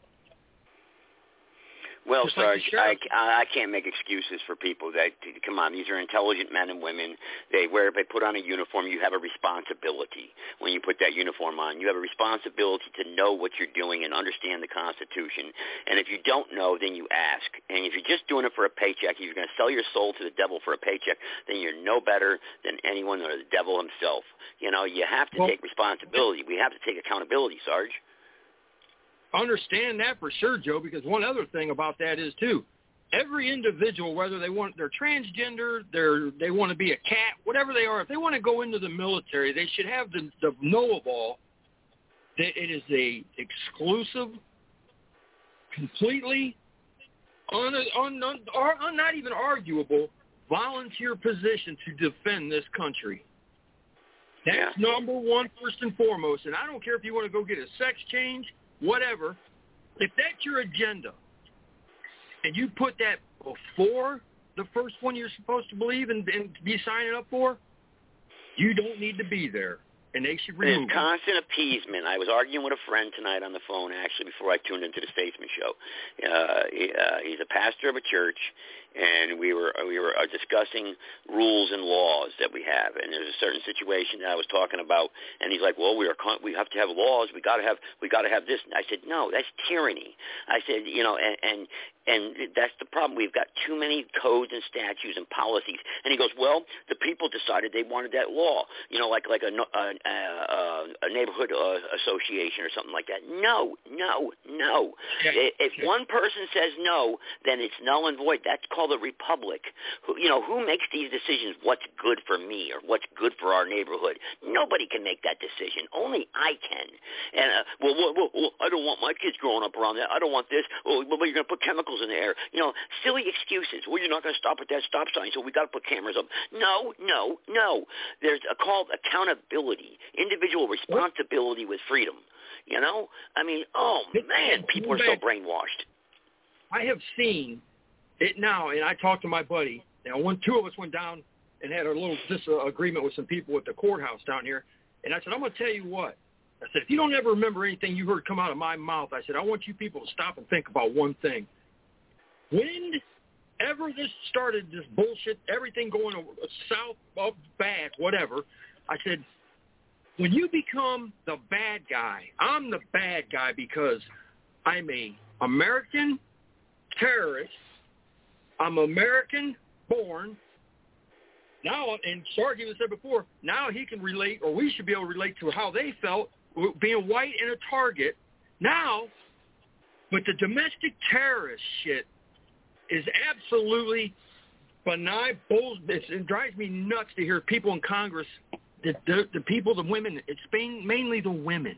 Well, Just like Sarge, I, I can't make excuses for people that come on. These are intelligent men and women. They wear, they put on a uniform. You have a responsibility when you put that uniform on. You have a responsibility to know what you're doing and understand the Constitution. And if you don't know, then you ask. And if you're just doing it for a paycheck, if you're going to sell your soul to the devil for a paycheck, then you're no better than anyone or the devil himself. You know, you have to Well- take responsibility. We have to take accountability, Sarge. Understand that for sure, Joe, because one other thing about that is too, every individual, whether they want they're transgender, they're they want to be a cat, whatever they are, if they want to go into the military, they should have the, the know of all that it is a exclusive, completely un, un, un, or, un, not even arguable volunteer position to defend this country. That's number one, first and foremost. And I don't care if you want to go get a sex change, whatever. If that's your agenda, and you put that before the first one you're supposed to believe and, and be signing up for, you don't need to be there. And they should remove There's constant appeasement. I was arguing with a friend tonight on the phone, actually, before I tuned into the Statesman show. Uh, he, uh, he's a pastor of a church, and we were we were uh, discussing rules and laws that we have. And there's a certain situation that I was talking about, and he's like, "Well, we are we have to have laws. We got to have we got to have this." And I said, "No, that's tyranny." I said, "You know, and and and that's the problem. We've got too many codes and statutes and policies." And he goes, "Well, the people decided they wanted that law. You know, like like a a, a, a neighborhood uh, association or something like that." No, no, no. I- If one person says no, then it's null and void. That's called a republic. Who, you know, who makes these decisions? What's good for me or what's good for our neighborhood? Nobody can make that decision. Only I can. And uh, well, well, well, well, I don't want my kids growing up around that. I don't want this. Oh, well, you're going to put chemicals in the air. You know, silly excuses. Well, you're not going to stop at that stop sign, so we got to put cameras up. No, no, no. There's a called accountability, individual responsibility with freedom. You know, I mean, oh man, people are so brainwashed. I have seen it now, and I talked to my buddy. Now, one, two of us went down and had a little disagreement uh, with some people at the courthouse down here, and I said, I'm going to tell you what. I said, if you don't ever remember anything you heard come out of my mouth, I said, I want you people to stop and think about one thing. Whenever this started, this bullshit, everything going south, up, back, whatever, I said, when you become the bad guy, I'm the bad guy because I'm a American terrorist. I'm American born. Now, and Sarge even said before, now he can relate, or we should be able to relate to how they felt being white and a target. Now, but the domestic terrorist shit is absolutely benign bull. It drives me nuts to hear people in Congress the, the the people, the women, it's mainly the women.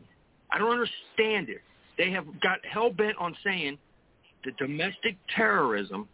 I don't understand it. They have got hell bent on saying the domestic terrorism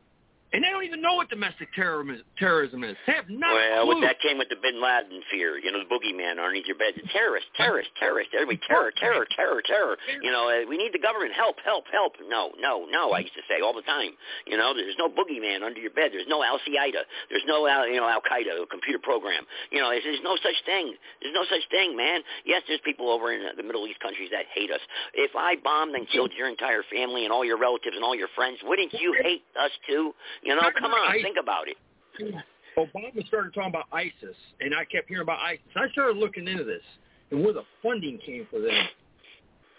and they don't even know what domestic terrorism is. They have no Well, clue. with that came with the Bin Laden fear, you know, the boogeyman underneath your bed. The terrorist, terrorist, terrorist. Everybody, terror, terror, terror, terror. You know, uh, we need the government. Help, help, help. No, no, no, I used to say all the time. You know, there's no boogeyman under your bed. There's no Al-Qaeda. There's no, Al, you know, Al-Qaeda, computer program. You know, there's no such thing. There's no such thing, man. Yes, there's people over in the Middle East countries that hate us. If I bombed and killed your entire family and all your relatives and all your friends, wouldn't you hate us too? You know, come on. Think about it. Obama started talking about ISIS, and I kept hearing about ISIS. I started looking into this and where the funding came for them.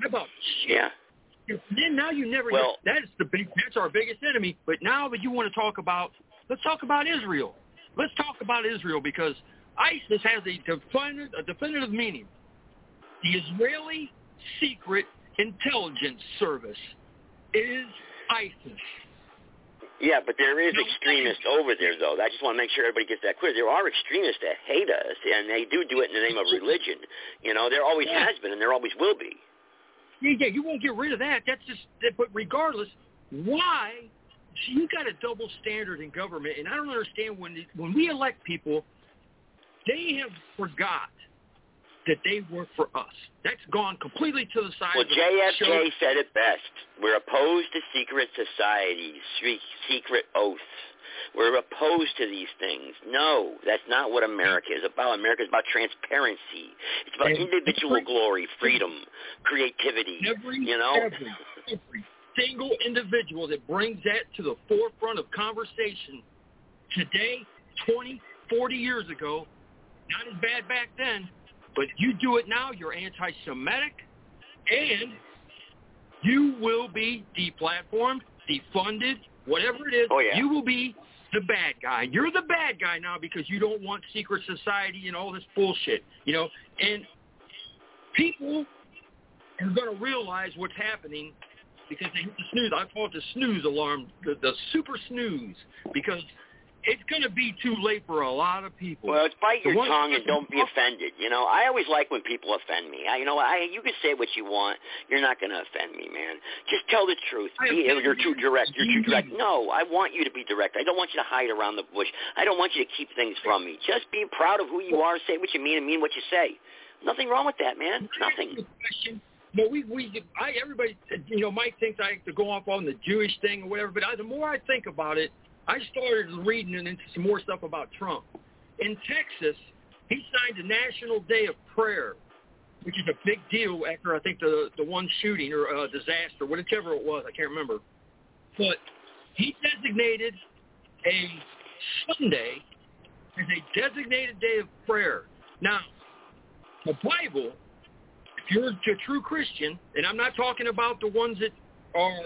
How about yeah? Then now you never. Well, that's the big. That's our biggest enemy. But now that you want to talk about, let's talk about Israel. Let's talk about Israel because ISIS has a definitive, a definitive meaning. The Israeli Secret Intelligence Service is ISIS. Yeah, but there is extremists over there, though. I just want to make sure everybody gets that clear. There are extremists that hate us, and they do do it in the name of religion. You know, there always Yeah. has been, and there always will be. Yeah, yeah, you won't get rid of that. That's just. But regardless, why? See, you got a double standard in government, and I don't understand when when we elect people, they have forgot that they work for us. That's gone completely to the side. Well, of the JFK said it best. We're opposed to secret societies, secret oaths. We're opposed to these things. No, that's not what America is about. America is about transparency. It's about And individual every- glory, freedom, creativity. Every, you know, every, every single individual that brings that to the forefront of conversation today, 20, 40 years ago, not as bad back then, but you do it now, you're anti-Semitic, and you will be deplatformed, defunded, whatever it is. Oh, yeah. You will be the bad guy. You're the bad guy now because you don't want secret society and all this bullshit, you know. And people are going to realize what's happening because they hit the snooze. I call it the snooze alarm, the, the super snooze, because it's going to be too late for a lot of people. Well, it's bite your tongue and don't be offended. You know, I always like when people offend me. I, you know, I you can say what you want. You're not going to offend me, man. Just tell the truth. Be, you're too direct. You're too direct. No, I want you to be direct. I don't want you to hide around the bush. I don't want you to keep things from me. Just be proud of who you are. Say what you mean and mean what you say. Nothing wrong with that, man. Nothing. No, we we I everybody you know Mike thinks I have to go off on the Jewish thing or whatever, but I, the more I think about it, I started reading and into some more stuff about Trump. In Texas, he signed a National Day of Prayer, which is a big deal after I think the the one shooting or uh, disaster, whichever it was, I can't remember. But he designated a Sunday as a designated day of prayer. Now, the Bible if you're a true Christian, and I'm not talking about the ones that are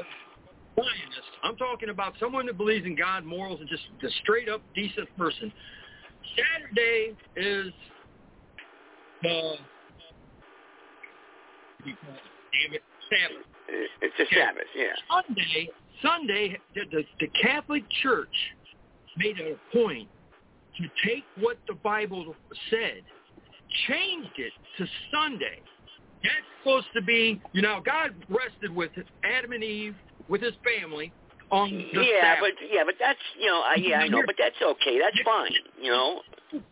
Zionists, I'm talking about someone that believes in God, morals, and just a straight up decent person. Saturday is the damn it, Sabbath. It's a Sabbath, yeah. Sunday, Sunday, the, the, the Catholic Church made a point to take what the Bible said, changed it to Sunday. That's supposed to be, you know, God rested with Adam and Eve, with his family, on the yeah, Sabbath. but yeah, but that's you know, I, yeah, I know, but that's okay. That's fine. You know. What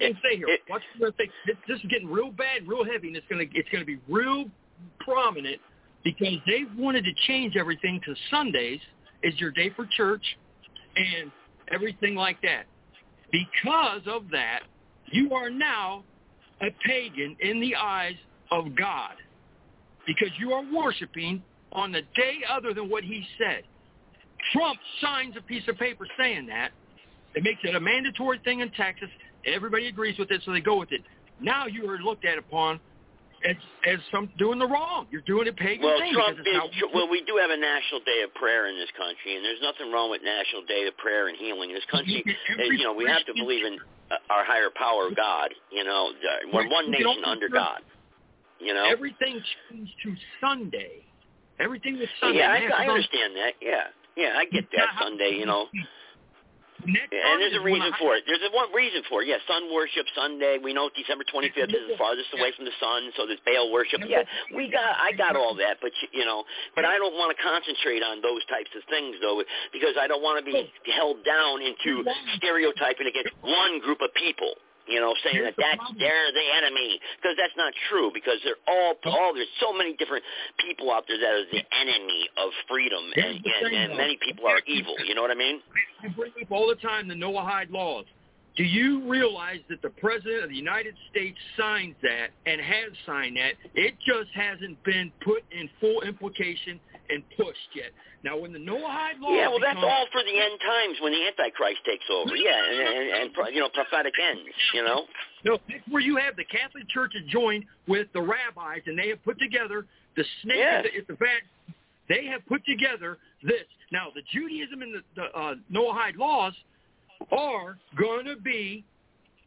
you say here? What you gonna say? This, this is getting real bad, real heavy, and it's gonna it's gonna be real prominent because they've wanted to change everything to Sundays is your day for church and everything like that. Because of that, you are now a pagan in the eyes of God because you are worshiping on the day other than what he said. Trump signs a piece of paper saying that. It makes it a mandatory thing in Texas. Everybody agrees with it, so they go with it. Now you are looked at upon as as some doing the wrong. You're doing a pagan Well, thing. Trump is, how- well, we do have a national day of prayer in this country, and there's nothing wrong with National Day of Prayer and healing. In this country, uh, you know, we have to believe in uh, our higher power, God. You know, we're one nation under God. You know. everything changed to Sunday. Everything was Sunday. yeah, I, I understand that. Yeah, yeah, I get that Sunday. You know. Yeah, and there's a reason for it. There's a one reason for it. Yeah, sun worship Sunday. We know December 25th is the farthest away from the sun, so there's Baal worship. Yeah, we got, I got all that, but you know, but I don't want to concentrate on those types of things though, because I don't want to be held down into stereotyping against one group of people. You know, saying that that's they're the enemy because that's not true. Because they're all, all there's so many different people out there that are the enemy of freedom, and, and, and many people are evil. You know what I mean? I bring up all the time the Noahide laws. Do you realize that the President of the United States signed that and has signed that? It just hasn't been put in full implication and pushed yet. Now, when the Noahide laws Yeah, well, that's all for the end times when the Antichrist takes over. Yeah, and, and, and you know, prophetic ends. You know. No, that's where you have the Catholic Church has joined with the rabbis, and they have put together the snake Yes. is the, bad. They have put together this. Now, the Judaism and the, the uh, Noahide laws are going to be.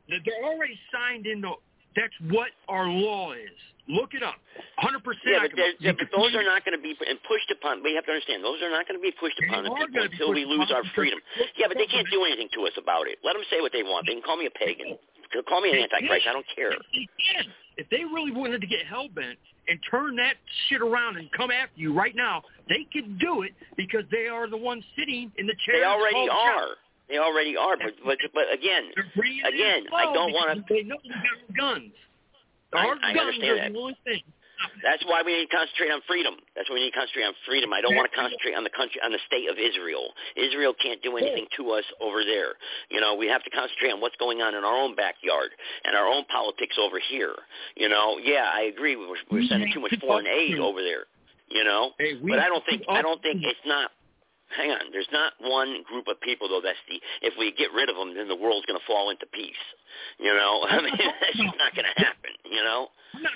That they're already signed into. That's what our law is. Look it up. 100%. Yeah, but, can- you but those are not going to be and pushed upon. We have to understand those are not going to be pushed upon the are people gonna be until we lose our freedom. Yeah, but they can't do anything to us about it. Let them say what they want. They can call me a pagan. Call me an Antichrist. I don't care. If They can. If they really wanted to get hell bent and turn that shit around and come after you right now, they could do it because they are the ones sitting in the chair. They already are. They already are. But but but again, again, I don't want to. They know we got guns. I- I understand that. the only thing. That's why we need to concentrate on freedom. That's why we need to concentrate on freedom. I don't want to concentrate on the country, on the state of Israel. Israel can't do anything to us over there. You know, we have to concentrate on what's going on in our own backyard and our own politics over here. You know, yeah, I agree. We're, we're sending too much foreign aid over there. You know, but I don't think I don't think it's not. Hang on, there's not one group of people though. That's the if we get rid of them, then the world's going to fall into peace. You know, I mean that's just not going to happen. You know. I'm not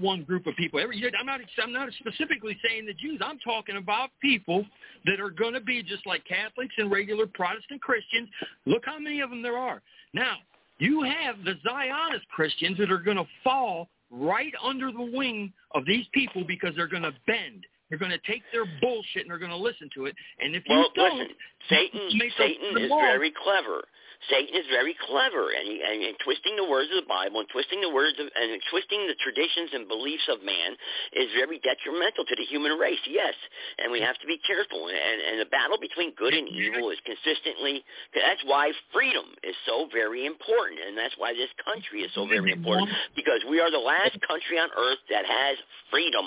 one group of people. Every, I'm not. I'm not specifically saying the Jews. I'm talking about people that are going to be just like Catholics and regular Protestant Christians. Look how many of them there are. Now you have the Zionist Christians that are going to fall right under the wing of these people because they're going to bend. They're going to take their bullshit and they're going to listen to it. And if you Well, don't, listen, Satan Satan is law. very clever. Satan is very clever, and, and, and twisting the words of the Bible and twisting the words of, and twisting the traditions and beliefs of man is very detrimental to the human race. Yes, and we have to be careful. And, and the battle between good and evil is consistently. That's why freedom is so very important, and that's why this country is so very important because we are the last country on earth that has freedom.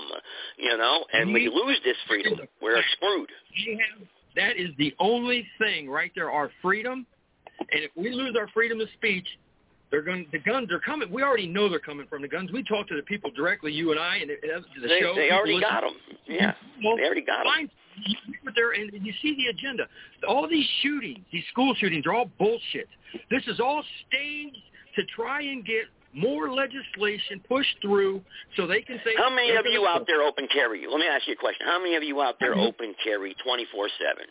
You know, and we lose this freedom, we're screwed. That is the only thing right there, our freedom. And if we lose our freedom of speech, they're going. The guns are coming. We already know they're coming from the guns. We talk to the people directly, you and I, and it- it- the They, show. they already listen. got them. Yeah, Well, they already got them. But they're, and you see the agenda. All these shootings, these school shootings, are all bullshit. This is all staged to try and get more legislation pushed through so they can say. How many of you out there open carry? Let me ask you a question. How many of you out there Mhm. open carry 24/7?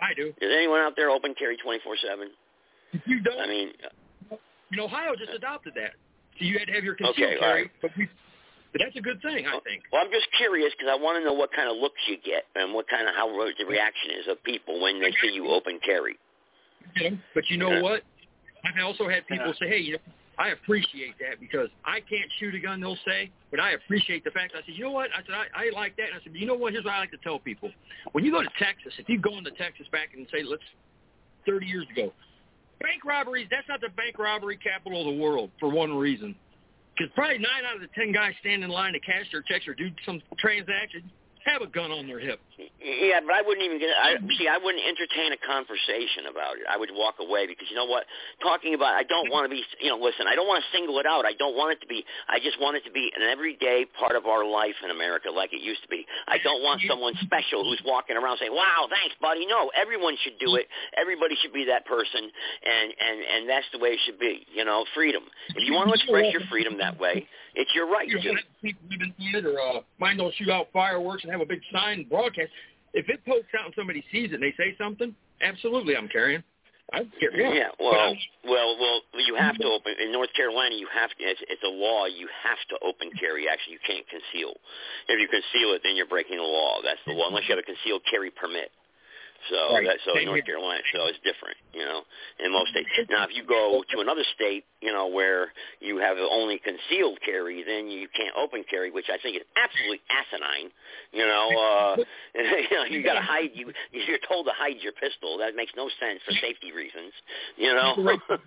I do. Is anyone out there open carry 24/7? You don't. I mean, You know, Ohio just adopted that. So you had to have your concealed Okay, carry, right. but, we, but that's a good thing, I think. well, I'm just curious because I want to know what kind of looks you get and what kind of how the reaction is of people when they see you open carry. 'em, but you know Yeah. what? I've also had people Yeah. say, hey, you know, I appreciate that because I can't shoot a gun, they'll say, but I appreciate the fact. I said, you know what? I said, I, I like that. And I said, you know what? Here's what I like to tell people. When you go to Texas, if you go into Texas back and say, let's, 30 years ago, bank robberies, that's not the bank robbery capital of the world for one reason. Because probably nine out of the ten guys stand in line to cash their checks or do some transaction have a gun on their hip. Yeah, but I wouldn't even get. I see. I wouldn't entertain a conversation about it. I would walk away because you know what? Talking about. I don't want to be. You know, listen. I don't want to single it out. I don't want it to be. I just want it to be an everyday part of our life in America, like it used to be. I don't want someone special who's walking around saying, "Wow, thanks, buddy." No, everyone should do it. Everybody should be that person, and and and that's the way it should be. You know, freedom. If you want to express your freedom that way, it's your right you to. people in it or uh, mine don't shoot out fireworks and have a big sign broadcast. If it pokes out and somebody sees it and they say something, absolutely, I'm carrying. I carry. Yeah, But well, well, well, you have to open in North Carolina. You have to. It's, it's a law. You have to open carry. Actually, you can't conceal. If you conceal it, then you're breaking the law. That's the law, unless you have a concealed carry permit. So Right. that so in North. Carolina, so it's different, you know, in most states. Now, if you go to another state, you know, where you have only concealed carry, then you can't open carry, which I think is absolutely asinine. You know, uh, you know, you got to hide. You you're told to hide your pistol. That makes no sense for safety reasons. You know.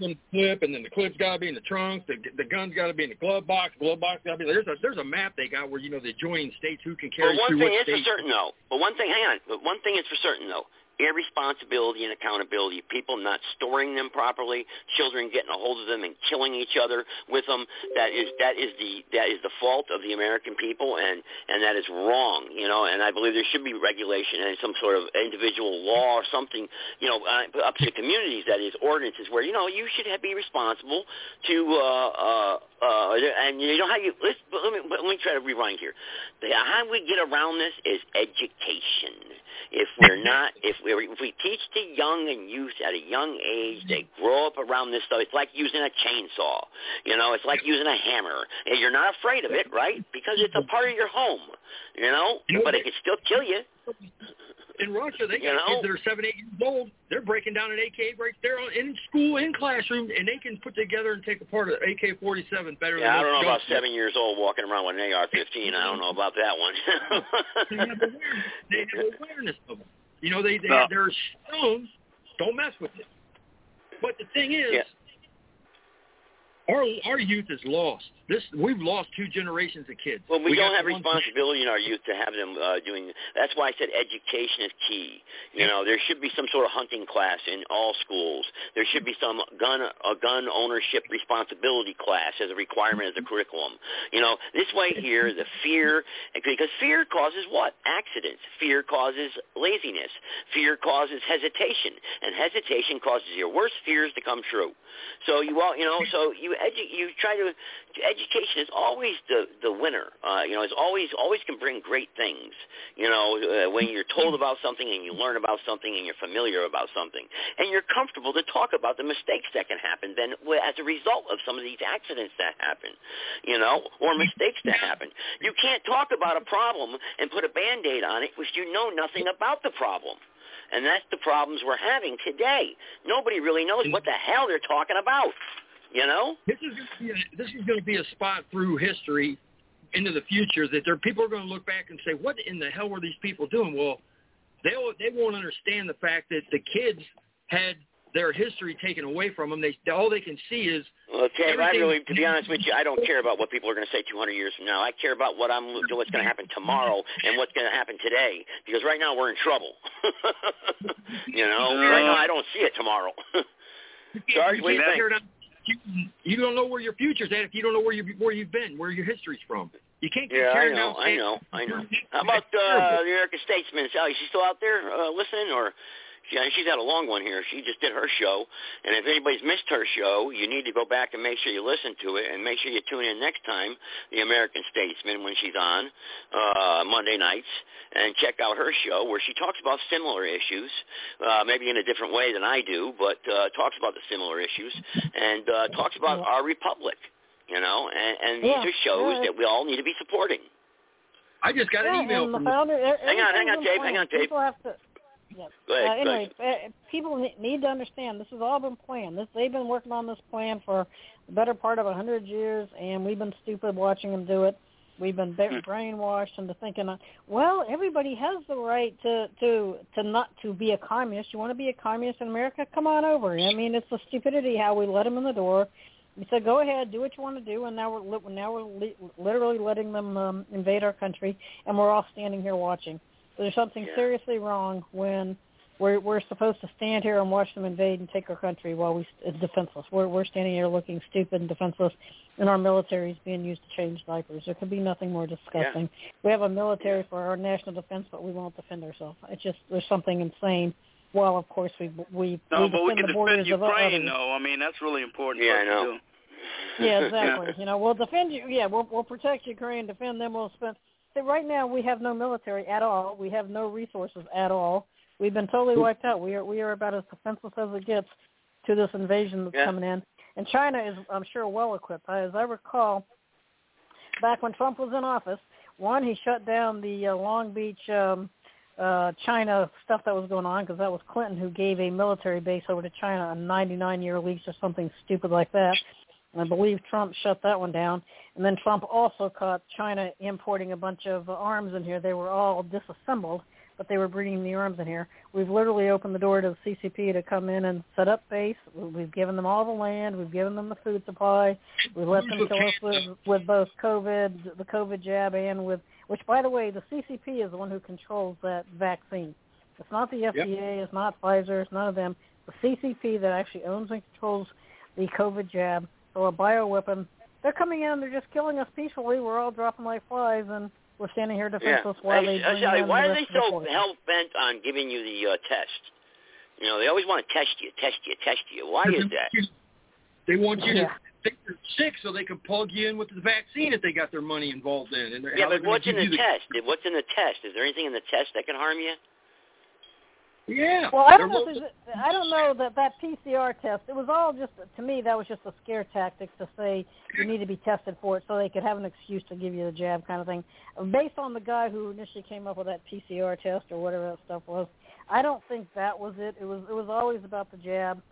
The clip, and then the clip's got to be in the trunk. The the gun's got to be in the glove box. Glove box got to be there's a there's a map they got where you know the adjoining states who can carry But one thing is for certain, though. But one thing, hang on. But one thing is for certain, though. Irresponsibility and accountability. People not storing them properly. Children getting a hold of them and killing each other with them. That is that is the that is the fault of the American people, and and that is wrong. You know, and I believe there should be regulation and some sort of individual law or something. You know, uh, up to communities. That is ordinances where you know you should have, be responsible to. uh uh uh And you know how you let's let me let me try to rewind here. The- How we get around this is education. If we're not, if we if we teach the young and youth at a young age, they grow up around this stuff. It's like using a chainsaw. You know, it's like using a hammer. And you're not afraid of it, right? Because it's a part of your home. You know, but it can still kill you. In Russia, they You got know? kids that are seven, eight years old. They're breaking down an AK right there on, in school, in classroom, and they can put together and take apart an AK-47 better Yeah, I don't know about guns. seven years old walking around with an AR-15. I don't know about that one. They have awareness. They have awareness of it. You know, they they No. they're stones. Don't mess with it. But the thing is, Yeah. Our our youth is lost. This we've lost two generations of kids. Well, we, got don't have responsibility in our youth to have them uh, doing. That's why I said education is key. You know, there should be some sort of hunting class in all schools. There should be some gun a gun ownership responsibility class as a requirement as a curriculum. You know, this way here, the fear because fear causes what? Accidents. Fear causes laziness. Fear causes hesitation, and hesitation causes your worst fears to come true. So you all, you know, so you edu- you try to education is always the the winner. Uh, you know, it's always always can bring great things. You know, uh, when you're told about something and you learn about something and you're familiar about something and you're comfortable to talk about the mistakes that can happen then as a result of some of these accidents that happen. You know, or mistakes that happen. You can't talk about a problem and put a band-aid on it if you know nothing about the problem. And that's the problems we're having today. Nobody really knows what the hell they're talking about. You know? This is gonna a, this is going to be a spot through history into the future that there people are going to look back and say, "What in the hell were these people doing?" Well, they they won't understand the fact that the kids had their history taken away from them. They all they can see is Well, Ted, I really, to be honest with you, I don't care about what people are going to say 200 years from now. I care about what I'm, what's going to happen tomorrow and what's going to happen today. Because right now we're in trouble. you know, right now I don't see it tomorrow. Sarge, what do you think? You, you don't know where your future's at if you don't know where you where you've been, where your history's from. You can't keep Yeah, I know, down. I know, I know. How about uh, the American Statesman? Is she still out there uh, listening, or she, she's had a long one here. She just did her show, and if anybody's missed her show, you need to go back and make sure you listen to it, and make sure you tune in next time, the American Statesman, when she's on uh, Monday nights, and check out her show where she talks about similar issues, uh, maybe in a different way than I do, but uh, talks about the similar issues and uh, talks about our republic. You know, and, and these are shows yeah. that we all need to be supporting. I just got Yeah, an email from founder, Hang on, hang on, Dave, hang on. Dave. People have to Go ahead, uh, go anyway, uh, people need to understand this has all been planned. This they've been working on this plan for the better part of a hundred years, and we've been stupid watching them do it. We've been ba- brainwashed into thinking, uh, well, everybody has the right to to to not to be a communist. You want to be a communist in America? Come on over. I mean, it's the stupidity how we let them in the door. We said, go ahead, do what you want to do, and now we're now we're li- literally letting them um, invade our country, and we're all standing here watching. There's something Yeah. seriously wrong when we're we're supposed to stand here and watch them invade and take our country while we it's defenseless. We're we're standing here looking stupid and defenseless, and our military is being used to change diapers. There could be nothing more disgusting. We have a military for our national defense, but we won't defend ourselves. It's just there's something insane. Well, of course we we No, we but we defend can the borders defend of Ukraine, others. though. I mean, that's really important Yeah, I know. do. Yeah, exactly. you know, we'll defend you. Yeah, we'll we'll protect Ukraine, defend them. We'll spend. Right now we have no military at all. We have no resources at all. We've been totally wiped out. We are we are about as defenseless as it gets to this invasion that's Yeah. coming in. And China is, I'm sure, well equipped. As I recall, back when Trump was in office, one he shut down the uh, Long Beach. Um, uh China stuff that was going on because that was Clinton who gave a military base over to China on 99 year lease or something stupid like that. I believe Trump shut that one down. And then Trump also caught China importing a bunch of arms in here. They were all disassembled, but they were bringing the arms in here. We've literally opened the door to the CCP to come in and set up base. We've given them all the land. We've given them the food supply. We've let them kill us with, with both COVID, the COVID jab, and with which, by the way, the CCP is the one who controls that vaccine. It's not the FDA. It's not Pfizer. It's none of them. The CCP that actually owns and controls the COVID jab or a bioweapon. They're coming in. They're just killing us peacefully. We're all dropping like flies, and we're standing here Yeah. defenseless while Hey, they bring Sally, in why the are rest they of the so hell bent on giving you the uh, test? You know, they always want to test you, test you, test you. Why is that? They want you Yeah. to think you're sick so they can plug you in with the vaccine if they got their money involved in. it. And they're- Yeah, but what's in give the you test? What's in the test? Is there anything in the test that can harm you? Yeah. Well, I don't know. If I don't know that that PCR test. It was all just to me. That was just a scare tactic to say you need to be tested for it, so they could have an excuse to give you the jab, kind of thing. Based on the guy who initially came up with that PCR test or whatever that stuff was, I don't think that was it. It was it was always about the jab.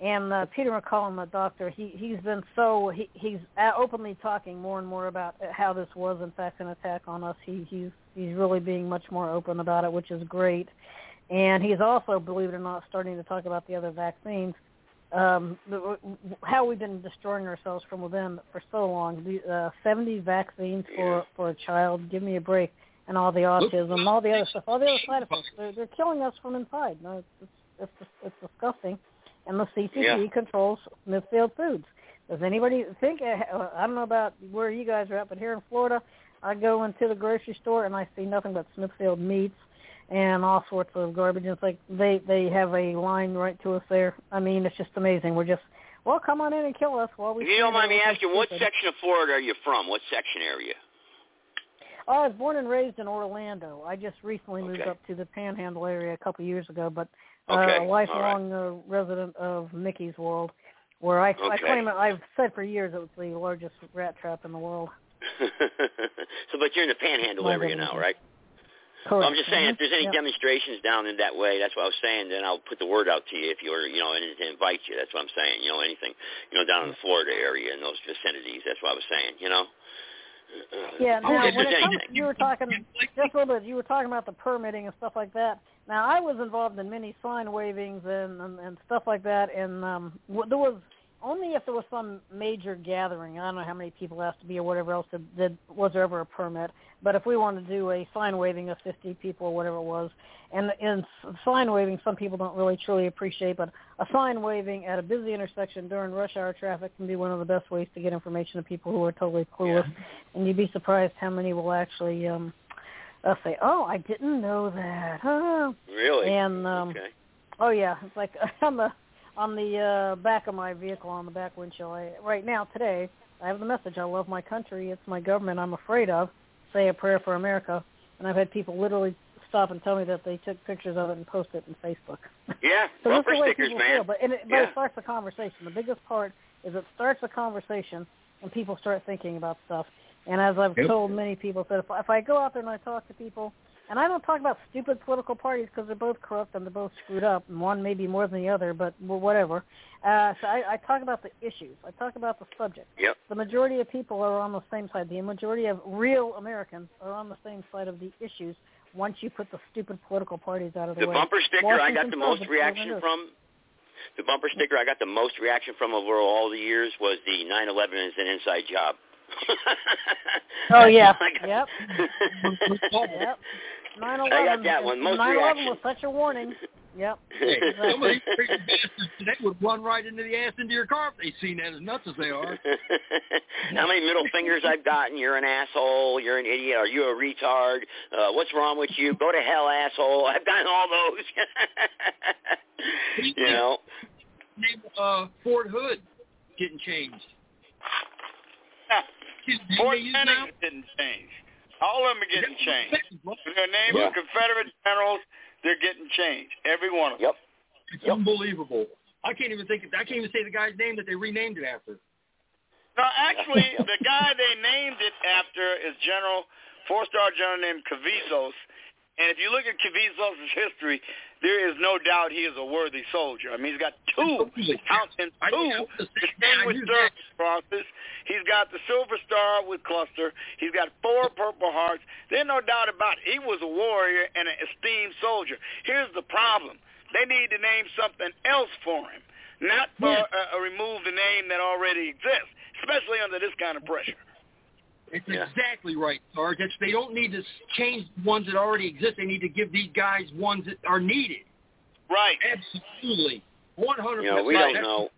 And uh, Peter McCullough, the doctor, he he's been so he he's uh, openly talking more and more about how this was in fact an attack on us. He he's he's really being much more open about it, which is great. And he's also, believe it or not, starting to talk about the other vaccines. Um, how we've been destroying ourselves from within for so long. The, uh, 70 vaccines for for a child. Give me a break. And all the autism, all the other stuff, all the other side effects. They're, they're killing us from inside. No, it's it's it's, it's disgusting. And the CCP Yeah. controls Smithfield Foods. Does anybody think? uh, I don't know about where you guys are at, but here in Florida, I go into the grocery store and I see nothing but Smithfield meats and all sorts of garbage. It's like they they have a line right to us there. I mean, it's just amazing. We're just well, come on in and kill us while we. If you don't mind me asking, what section of Florida are you from? What section area? Oh, I was born and raised in Orlando. I just recently moved up to the Panhandle area a couple of years ago, but uh, Okay, a lifelong uh, resident of Mickey's World, where I, I Okay. claim it. I've said for years it was the largest rat trap in the world. so, but you're in the Panhandle My area now, right? Correct. Well, I'm just saying, if there's any Yep. demonstrations down in that way, that's what I was saying. Then I'll put the word out to you if you're, you know, and to invite you. That's what I'm saying. You know, anything, you know, down in the Florida area in those vicinities. That's what I was saying. You know. Yeah, now when it comes, you were talking just a little bit. You were talking about the permitting and stuff like that. Now I was involved in many sign wavings and and, and stuff like that, and um, w- there was only if there was some major gathering. I don't know how many people has to be or whatever else. Did, was there ever a permit? But if we wanted to do a sign waving of 50 people or whatever it was, and in sign waving, some people don't really truly appreciate, but a sign waving at a busy intersection during rush hour traffic can be one of the best ways to get information to people who are totally clueless. And you'd be surprised how many will actually um uh, say, "Oh, I didn't know that." Oh. Really? And um okay. oh yeah, it's like on the on the uh back of my vehicle on the back windshield. I, right now today, I have the message, "I love my country. It's my government I'm afraid of." Say a prayer for America. And I've had people literally stop and tell me that they took pictures of it and post it on Facebook. Yeah, So that's bumper the way stickers, people man. feel. But, and it, but Yeah. it starts a conversation. The biggest part is it starts a conversation and people start thinking about stuff. And as I've Yep. told many people, that if, if I go out there and I talk to people, And I don't talk about stupid political parties because they're both corrupt and they're both screwed up, and one maybe more than the other, but well, whatever. Uh, so I, I talk about the issues. I talk about the subject. Yep. The majority of people are on the same side. The majority of real Americans are on the same side of the issues. Once you put the stupid political parties out of the, The way, bumper sticker I got the most reaction from. The bumper sticker I got the most reaction from over all the years was the 9/11 is an inside job. Oh yeah. I yep. yep. 9/11. I got that one. Most 9/11 reaction. was such a warning. Yep. Hey, Exactly. some of these crazy bastards today would run right into the ass into your car if they seen that as nuts as they are. How many middle fingers I've gotten? You're an asshole. You're an idiot. Are you a retard? Uh, what's wrong with you? Go to hell, asshole. I've gotten all those. you know. Name uh, Fort Hood getting changed. His name Fort Benning didn't change. All of them are getting changed. Their name Yeah. of Confederate generals, they're getting changed. Every one of them. Yep. It's unbelievable. I can't even think. I can't even say the guy's name that they renamed it after. No, actually, the guy they named it after is General, four-star general named Cavazos. And if you look at Cavazos' history, there is no doubt he is a worthy soldier. I mean, he's got two, count them, two distinguished service crosses. He's got the Silver Star with cluster. He's got four Purple Hearts. There's no doubt about it. He was a warrior and an esteemed soldier. Here's the problem. They need to name something else for him, not for uh, uh, remove the name that already exists, especially under this kind of pressure. It's exactly right, Sarge. It's, they don't need to change ones that already exist. They need to give these guys ones that are needed. Right. Absolutely. One hundred You percent. know, we don't know.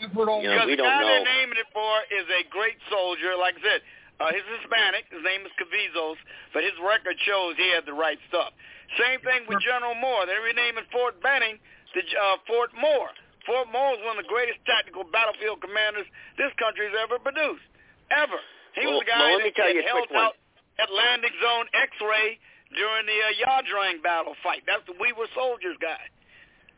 I've heard all You know, because we the don't guy they're naming it for is a great soldier. Like I said, uh, he's Hispanic. His name is Cavazos, but his record shows he had the right stuff. Same thing with General Moore. They're renaming Fort Benning to uh, Fort Moore. Fort Moore is one of the greatest tactical battlefield commanders this country's ever produced. Ever. He was the guy well, let me that, tell that you a held quick one. out Atlantic Zone X-ray during the uh, Ia Drang battle fight. That's the We Were Soldiers guy.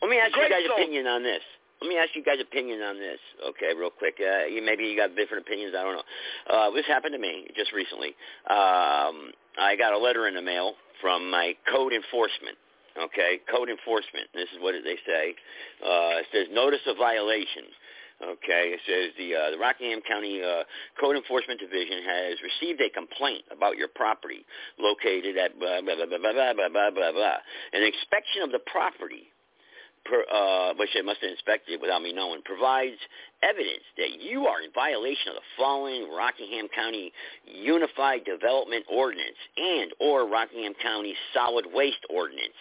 Let me ask you guys' soldier. opinion on this. Let me ask you guys' opinion on this, okay, real quick. Uh, you maybe you got different opinions. I don't know. Uh, this happened to me just recently. Um, I got a letter in the mail from my code enforcement. Okay, code enforcement. This is what they say. Uh, it says notice of violation. Okay, it says the uh, the Rockingham County uh, Code Enforcement Division has received a complaint about your property located at blah blah blah blah blah blah blah blah blah. An inspection of the property per, uh, which they must have inspected without me knowing, provides evidence that you are in violation of the following Rockingham County Unified Development Ordinance and or Rockingham County Solid Waste Ordinance.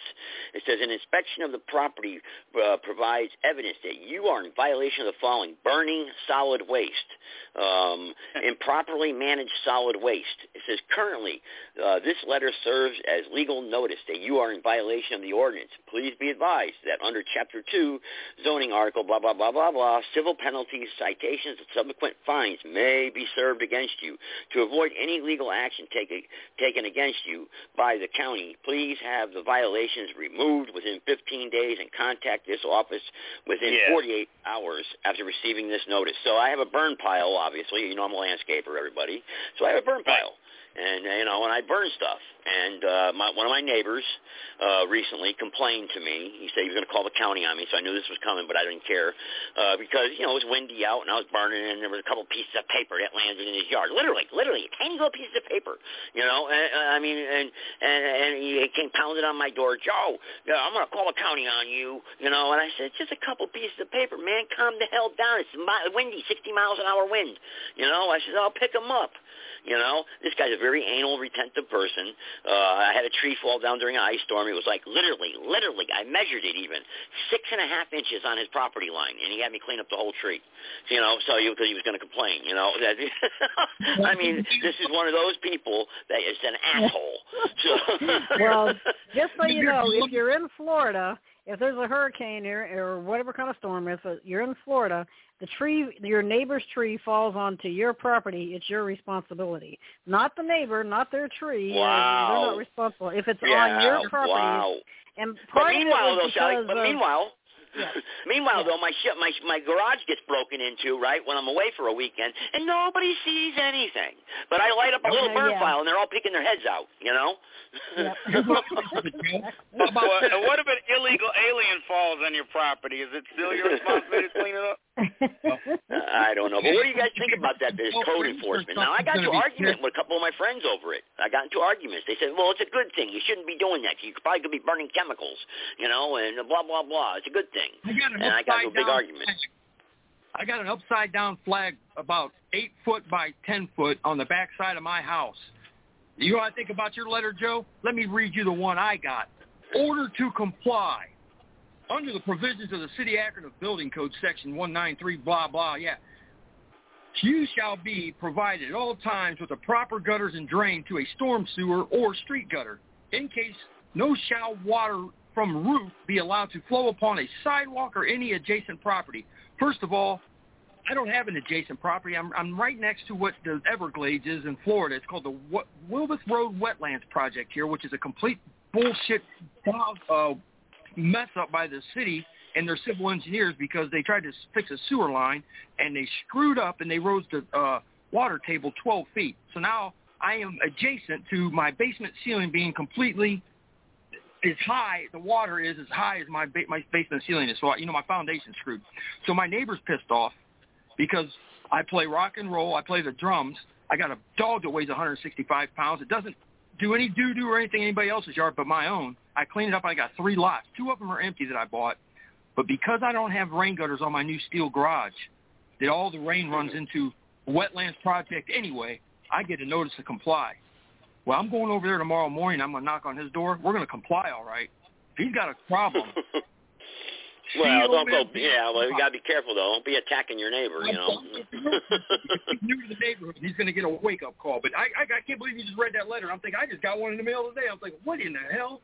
It says an inspection of the property uh, provides evidence that you are in violation of the following: burning solid waste, um, improperly managed solid waste. It says currently uh, this letter serves as legal notice that you are in violation of the ordinance. Please be advised that under Chapter 2, zoning article, blah, blah, blah, blah, blah, civil penalties, citations, and subsequent fines may be served against you. To avoid any legal action taken, taken against you by the county, please have the violations removed within 15 days and contact this office within Yeah. 48 hours after receiving this notice. So I have a burn pile, obviously. You know I'm a landscaper, everybody. So I have a burn pile and you know, and I burn stuff. And uh, my, one of my neighbors uh, recently complained to me. He said he was going to call the county on me, so I knew this was coming, but I didn't care uh, because you know it was windy out and I was burning, and there was a couple pieces of paper that landed in his yard. Literally, literally, tiny little pieces of paper. You know, and, I mean, and and and he came pounding on my door, Joe. Yeah, I'm going to call the county on you. You know, and I said, just a couple pieces of paper, man. Calm the hell down. It's windy, 60 miles an hour wind. You know, I said, I'll pick them up. You know, this guy's a very anal, retentive person. Uh, I had a tree fall down during an ice storm. It was like literally, literally, I measured it even six and a half inches on his property line, and he had me clean up the whole tree. You know, so because he was going to complain. You know, that I mean, this is one of those people that is an asshole. So, well, just so you know, if you're in Florida, if there's a hurricane or, or whatever kind of storm, if you're in Florida, the tree, your neighbor's tree falls onto your property, it's your responsibility. Not the neighbor, not their tree. Wow. They're not responsible. If it's yeah, on your property, wow. and But part of it meanwhile, was though, Sally, but of- meanwhile, Yeah. meanwhile though, my shit, my my garage gets broken into right when I'm away for a weekend, and nobody sees anything. But I light up a little Yeah, burn yeah. pile, and they're all peeking their heads out. You know, Yep. What, what if an illegal alien falls on your property? Is it still your responsibility to clean it up? I don't know. But what do you guys think about that? There's code enforcement. Now, I got into argument with a couple of my friends over it. I got into arguments. They said, well, it's a good thing. You shouldn't be doing that. You probably could be burning chemicals, you know, and blah, blah, blah. It's a good thing. I got an and I got into a big argument. I got an upside down flag about eight foot by ten foot on the back side of my house. You know what I think about your letter, Joe? Let me read you the one I got. Order to comply. Under the provisions of the City Akron of Building Code Section 193, blah, blah, yeah. You shall be provided at all times with the proper gutters and drain to a storm sewer or street gutter. In case no shall water from roof be allowed to flow upon a sidewalk or any adjacent property. First of all, I don't have an adjacent property. I'm I'm right next to what the Everglades is in Florida. It's called the Wa- Wilbeth Road Wetlands Project here, which is a complete bullshit uh, mess up by the city and their civil engineers because they tried to fix a sewer line and they screwed up and they rose the uh, water table 12 feet. So now I am adjacent to my basement ceiling being completely as high. The water is as high as my ba- my basement ceiling is. So I, you know my foundation's screwed. So my neighbor's pissed off because I play rock and roll. I play the drums. I got a dog that weighs 165 pounds. It doesn't do any doo doo or anything in anybody else's yard but my own. I cleaned it up. I got three lots. Two of them are empty that I bought. But because I don't have rain gutters on my new steel garage, that all the rain runs into wetlands project anyway, I get a notice to comply. Well, I'm going over there tomorrow morning. I'm going to knock on his door. We're going to comply, all right. He's got a problem, Well, don't go. Yeah, well, you gotta be careful though. Don't be attacking your neighbor. You know. new to the neighborhood. He's going to get a wake up call. But I, I, I can't believe you just read that letter. I'm thinking I just got one in the mail today. I was like, what in the hell?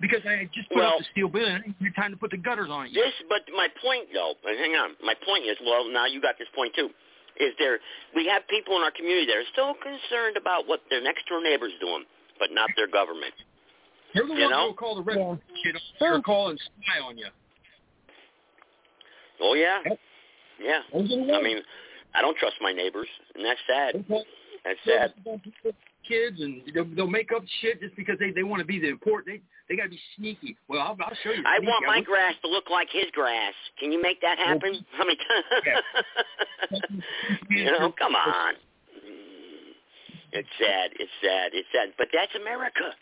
Because I had just put Well- up the steel building. I didn't have time to put the gutters on it. yet. This, but my point though, and hang on. My point is, well, now you got this point too. Is there? We have people in our community that are still concerned about what their next door neighbor's doing, but not their government. They're the you ones know? who will call the red shit. They'll call and spy on you. Oh yeah, yeah. Those are the I mean, I don't trust my neighbors, and that's sad. That's sad. just dump people's Kids and they'll, they'll make up shit just because they they want to be the important. They they got to be sneaky. Well, I'll, I'll show you. I sneaky. want my will- grass to look like his grass. Can you make that happen? Many times? you know, come on. It's sad. It's sad. It's sad. But that's America.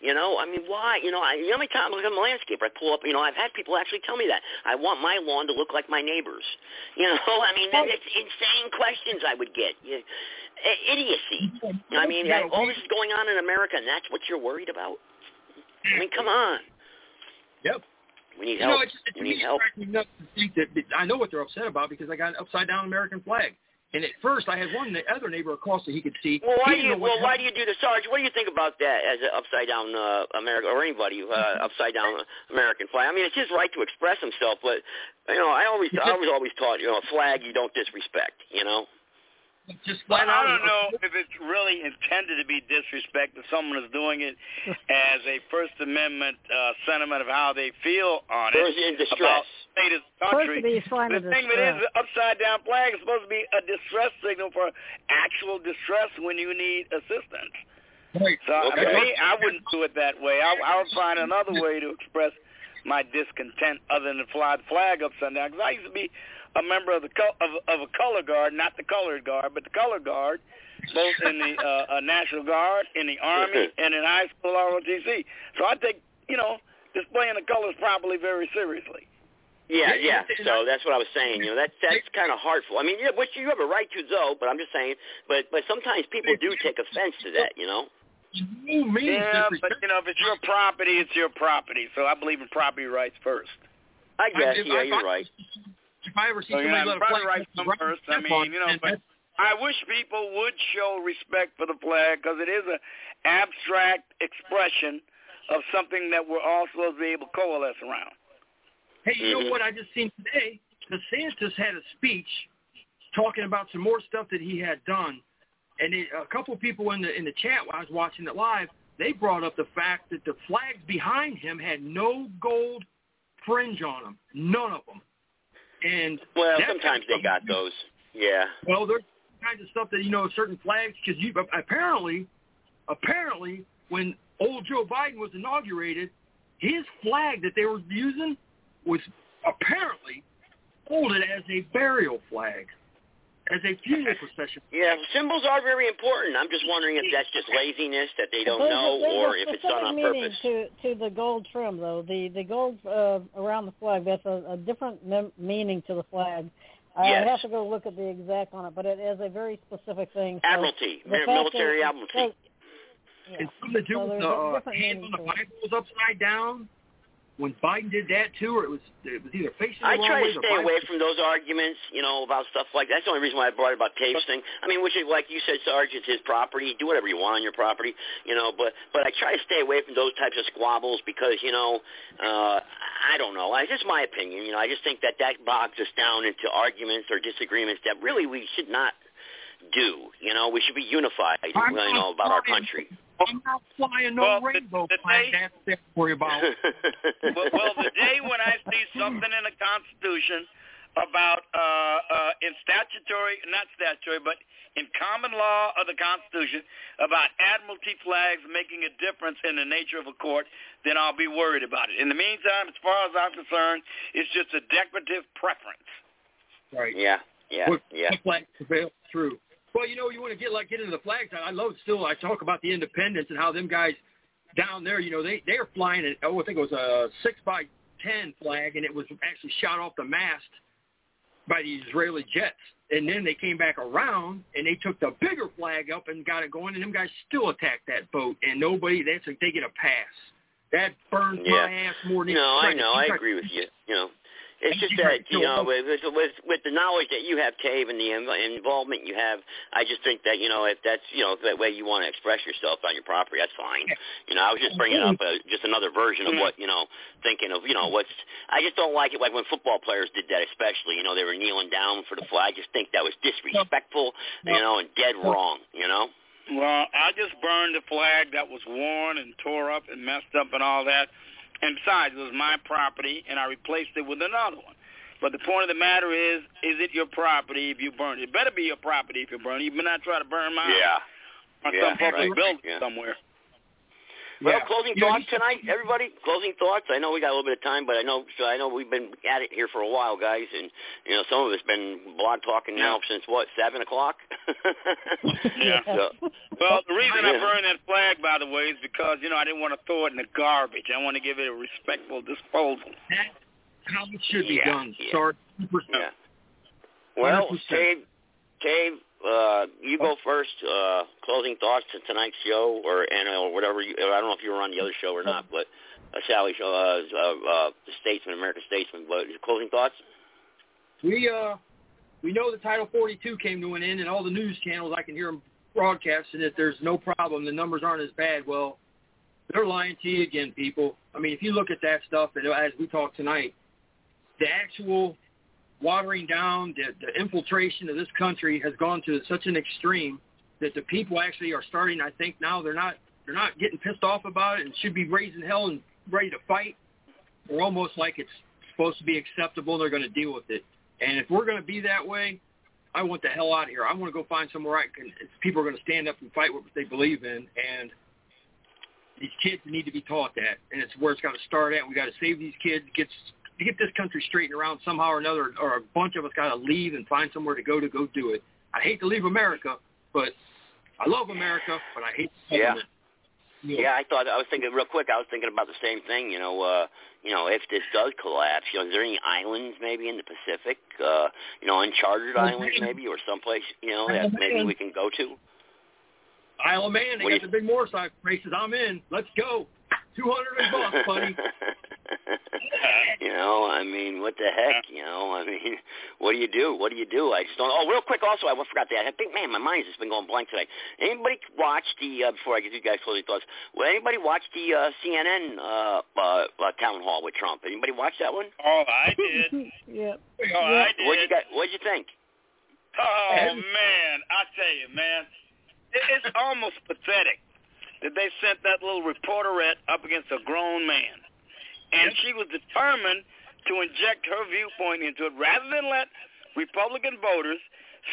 You know, I mean, why? You know, I, you know how many times I look at my landscaper, I pull up, you know, I've had people actually tell me that. I want my lawn to look like my neighbor's. You know, I mean, that, it's insane questions I would get. You, i- idiocy. I mean, all this is going on in America, and that's what you're worried about? I mean, come on. Yep. We need You know, help. it's, it's we need help. enough to think that I know what they're upset about because I got an upside down American flag. And at first, I had one the other neighbor across that he could see. Well, why do you well why do you do the Sarge? What do you think about that as an upside down uh, America or anybody uh, upside down American flag? I mean, it's his right to express himself, but you know, I always I was always taught you know, a flag you don't disrespect. You know. Just Well, I don't know if it's really intended to be disrespect if someone is doing it as a First Amendment uh, sentiment of how they feel on it. First in About distress. the state of the Supposed country. to be a sign the of thing that is, the upside down flag is supposed to be a distress signal for actual distress when you need assistance. Right. So Okay. for me, I wouldn't do it that way. I, I would find another way to express my discontent other than to fly the flag upside down. Because I used to be a member of the col- of, of a color guard, not the colored guard, but the color guard, both in the uh, uh, National Guard, in the Army, and in high school ROTC. So I take you know displaying the colors properly very seriously. Yeah, Yeah, yeah. So that's what I was saying. You know, that's that's kind of heartful. I mean, yeah, which you have a right to, though. But I'm just saying. But but sometimes people do take offense to that. You know. No means Yeah, but you know if it's your property, it's your property. So I believe in property rights first. I guess. if yeah, I- you're right. If I ever see So somebody know, let a property rights come right first. I mean, you know, but I wish people would show respect for the flag because it is an abstract expression of something that we're all supposed to be able to coalesce around. Hey, you Mhm. know what I just seen today? DeSantis had a speech talking about some more stuff that he had done, and it, a couple of people in the in the chat while I was watching it live, they brought up the fact that the flags behind him had no gold fringe on them, none of them. And Well, sometimes they got those. Yeah. Well, there's kinds of stuff that you know certain flags because you apparently apparently when old Joe Biden was inaugurated, his flag that they were using was apparently folded as a burial flag, as a funeral procession. Yeah, symbols are very important. I'm just wondering if that's just laziness that they don't There's know, there's a or if it's done on specific meaning purpose. To to the gold trim though, the the gold uh, around the flag that's a, a different mem- meaning to the flag. I Yes. have to go look at the exact on it, but it is a very specific thing. So Admiralty, the mi- fact military that- admiralty. so- yeah. And something to do So with the a uh, different hand meaning on the to it. Bible was upside down. When Biden did that too, or it was it was either facing the I try to stay away from those arguments, you know, about stuff like that. that's the only reason why I brought it about thing. I mean, which is like you said, Sarge, it's his property. Do whatever you want on your property, you know. But but I try to stay away from those types of squabbles because you know, uh, I don't know. It's just my opinion. You know, I just think that that bogs us down into arguments or disagreements that really we should not do. You know, we should be unified. You know, about our country. I'm not flying no Well, rainbow the flag. day- That's what to worry about. well, well, the day when I see something in the Constitution about uh, uh, in statutory, not statutory, but in common law of the Constitution about admiralty flags making a difference in the nature of a court, then I'll be worried about it. In the meantime, as far as I'm concerned, it's just a decorative preference. Right. Yeah, yeah, What, yeah. what flag prevails true. Well, you know, you want to get like get into the flags. I love still. I talk about the independence and how them guys down there. You know, they they are flying. An, oh, I think it was a six by ten flag, and it was actually shot off the mast by the Israeli jets. And then they came back around and they took the bigger flag up and got it going. And them guys still attacked that boat, and nobody. That's like they get a pass. That burns Yeah. my ass more than No, I know. I agree with you. You know, it's just that you know, with with with, the knowledge that you have, Cave, and the involvement you have, I just think that you know, if that's you know, that way you want to express yourself on your property, that's fine. You know, I was just bringing up a, just another version of mm-hmm. what you know, thinking of you know what's. I just don't like it like when football players did that, especially. You know, they were kneeling down for the flag. I just think that was disrespectful. You know, and dead wrong. You know. Well, I just burned the flag that was worn and tore up and messed up and all that. And besides, it was my property, and I replaced it with another one. But the point of the matter is, is it your property if you burn it? It better be your property if you burn it. You better not try to burn mine Yeah. on Yeah, some public right. building Yeah. somewhere. Well, Yeah. closing You know, thoughts tonight, everybody. Closing thoughts. I know we got a little bit of time, but I know so I know we've been at it here for a while, guys, and you know some of us been blog talking now since what seven o'clock. Yeah. So, Well, the reason I burned that flag, by the way, is because you know I didn't want to throw it in the garbage. I want to give it a respectful disposal. That's how it should be Yeah, done. yeah. Start. yeah. Well, Dave, Dave, uh, you go first. Uh, closing thoughts to tonight's show, or and or whatever. You, I don't know if you were on the other show or not, but uh, Sally uh, uh, the Statesman, American Statesman. But closing thoughts. We uh we know the Title 42 came to an end, and all the news channels I can hear them broadcasting that there's no problem, the numbers aren't as bad. Well, they're lying to you again, people. I mean, if you look at that stuff, and as we talk tonight, the actual watering down, the, the infiltration of this country has gone to such an extreme that the people actually are starting. I think now they're not they're not getting pissed off about it and should be raising hell and ready to fight. They're almost like it's supposed to be acceptable. They're going to deal with it. And if we're going to be that way, I want the hell out of here. I want to go find somewhere I can. People are going to stand up and fight what they believe in, and these kids need to be taught that. And it's where it's got to start at. We got to save these kids, get get this country straightened around somehow or another, or a bunch of us got to leave and find somewhere to go to go do it. I hate to leave America, but I love America, but I hate. The Yeah. government. Yeah, I thought I was thinking real quick. I was thinking about the same thing. You know, uh, you know, if this does collapse, you know, is there any islands maybe in the Pacific, uh, you know, uncharted Well, islands man. maybe, or someplace, you know, Well, that maybe we can go to? Isle of Man, they What do got the big motorcycle races. I'm in. Let's go. Two hundred and bucks, buddy. you know, I mean, what the heck? You know, I mean, what do you do? What do you do? I just don't. Oh, real quick, also, I forgot that. I think, man, my mind's just been going blank today. Anybody watch the uh, before I get you guys closing thoughts? Well, anybody watch the uh, CNN uh, uh, uh, town hall with Trump? Anybody watch that one? Oh, I did. yeah. Oh, I did. What'd you got? What'd you think? Oh man, I tell you, man, it, it's almost pathetic that they sent that little reporterette up against a grown man, and she was determined to inject her viewpoint into it rather than let Republican voters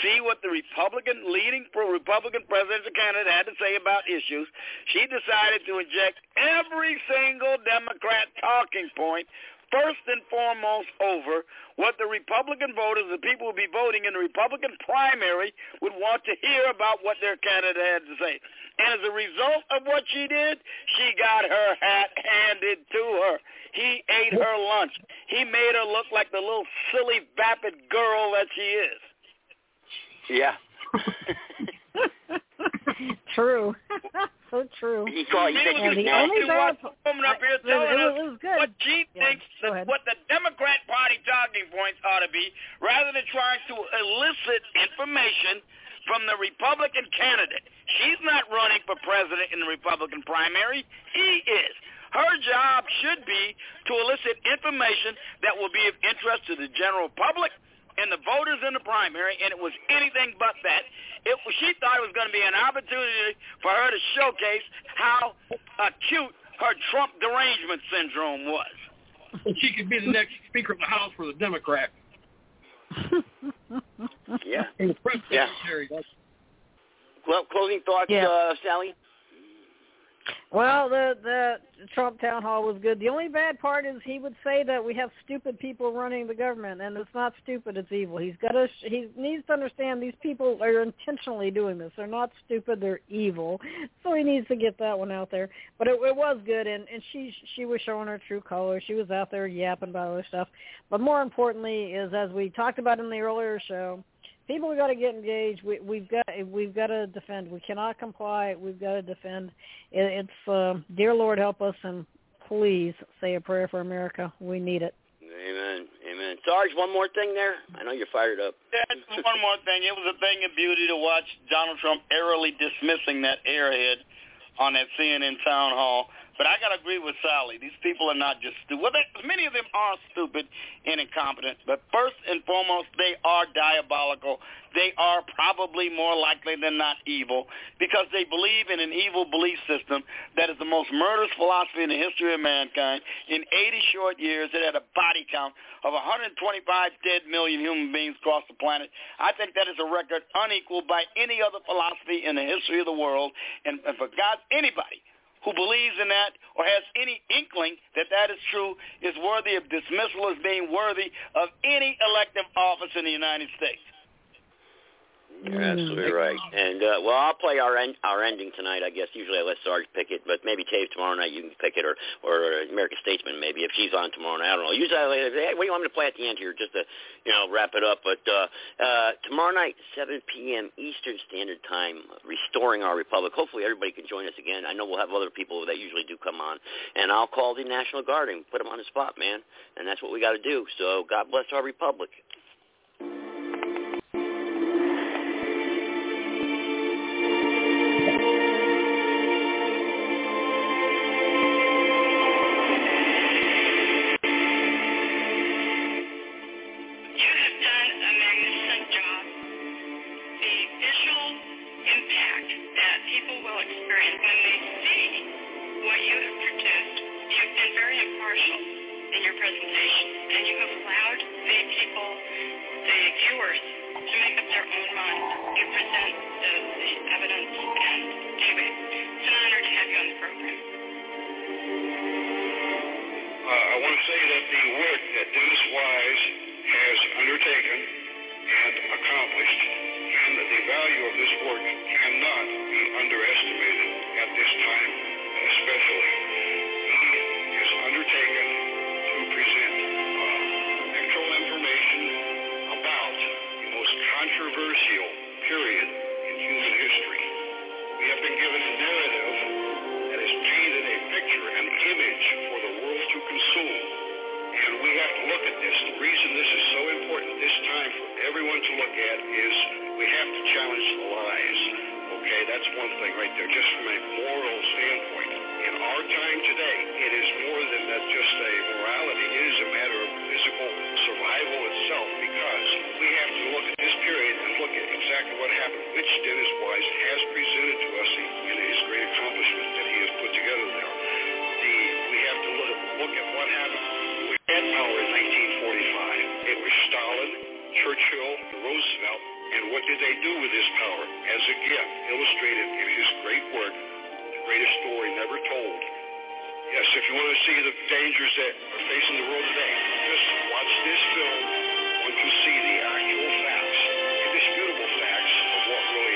see what the Republican leading Republican presidential candidate had to say about issues. She decided to inject every single Democrat talking point first and foremost over what the Republican voters, the people who would be voting in the Republican primary, would want to hear about what their candidate had to say. And as a result of what she did, she got her hat handed to her. He ate her lunch. He made her look like the little silly, vapid girl that she is. Yeah. true. so true. He called. He said and you the only bad was woman up here it, telling it, us was, it was good. what she Yeah, thinks go that what the Democrat Party talking points ought to be, rather than trying to elicit information from the Republican candidate. She's not running for president in the Republican primary. He is. Her job should be to elicit information that will be of interest to the general public and the voters in the primary, and it was anything but that. It was, she thought it was going to be an opportunity for her to showcase how acute her Trump derangement syndrome was. She could be the next Speaker of the House for the Democrat. Yeah. And the press Yeah. secretary. Well, closing thoughts, Yeah. uh, Sally. Well, the the Trump town hall was good. The only bad part is he would say that we have stupid people running the government, and it's not stupid; it's evil. He's got to he needs to understand these people are intentionally doing this. They're not stupid; they're evil. So he needs to get that one out there. But it, it was good, and and she she was showing her true colors. She was out there yapping about other stuff. But more importantly, is as we talked about in the earlier show people have got to get engaged. We, we've got we've got to defend. We cannot comply. We've got to defend. It, it's uh, dear Lord, help us, and please say a prayer for America. We need it. Amen. Amen. Sarge, one more thing there. I know you're fired up. Yeah, one more thing. It was a thing of beauty to watch Donald Trump airily dismissing that airhead on that CNN town hall. But I got to agree with Sally. These people are not just stupid. Well, they, many of them are stupid and incompetent. But first and foremost, they are diabolical. They are probably more likely than not evil because they believe in an evil belief system that is the most murderous philosophy in the history of mankind. In 80 short years, it had a body count of 125 dead million human beings across the planet. I think that is a record unequaled by any other philosophy in the history of the world. And, and for God, anybody who believes in that or has any inkling that that is true is worthy of dismissal as being worthy of any elective office in the United States. You're absolutely right. And uh, well, I'll play our end, our ending tonight. I guess usually I let Sarge pick it, but maybe Tave tomorrow night you can pick it, or or American Statesman maybe if she's on tomorrow night. I don't know. Usually I say, hey, what do you want me to play at the end here, just to you know wrap it up. But uh, uh, tomorrow night, 7 p.m. Eastern Standard Time, restoring our republic. Hopefully everybody can join us again. I know we'll have other people that usually do come on, and I'll call the National Guard and put them on the spot, man. And that's what we got to do. So God bless our republic. The work that Dennis Wise has undertaken and accomplished, and the value of this work cannot be underestimated at this time, especially. He has undertaken to present uh, actual information about the most controversial period in human history. We have been given a narrative that has painted a picture, an image for the world to consume. And we have to look at this. The reason this is so important this time for everyone to look at is we have to challenge the lies. Okay, that's one thing right there, just from a moral standpoint. In our time today, it is more than that just a morality. It is a matter of physical survival itself because we have to look at this period and look at exactly what happened, which Dennis Wise has presented to us in his great accomplishment that he has put together there. We have to look, at what happened. We had power in 1945. It was Stalin, Churchill, Roosevelt, and what did they do with this power as a gift, illustrated in his great work, The Greatest Story Never Told. Yes, if you want to see the dangers that are facing the world today, just watch this film. One can see the actual facts, indisputable facts of what really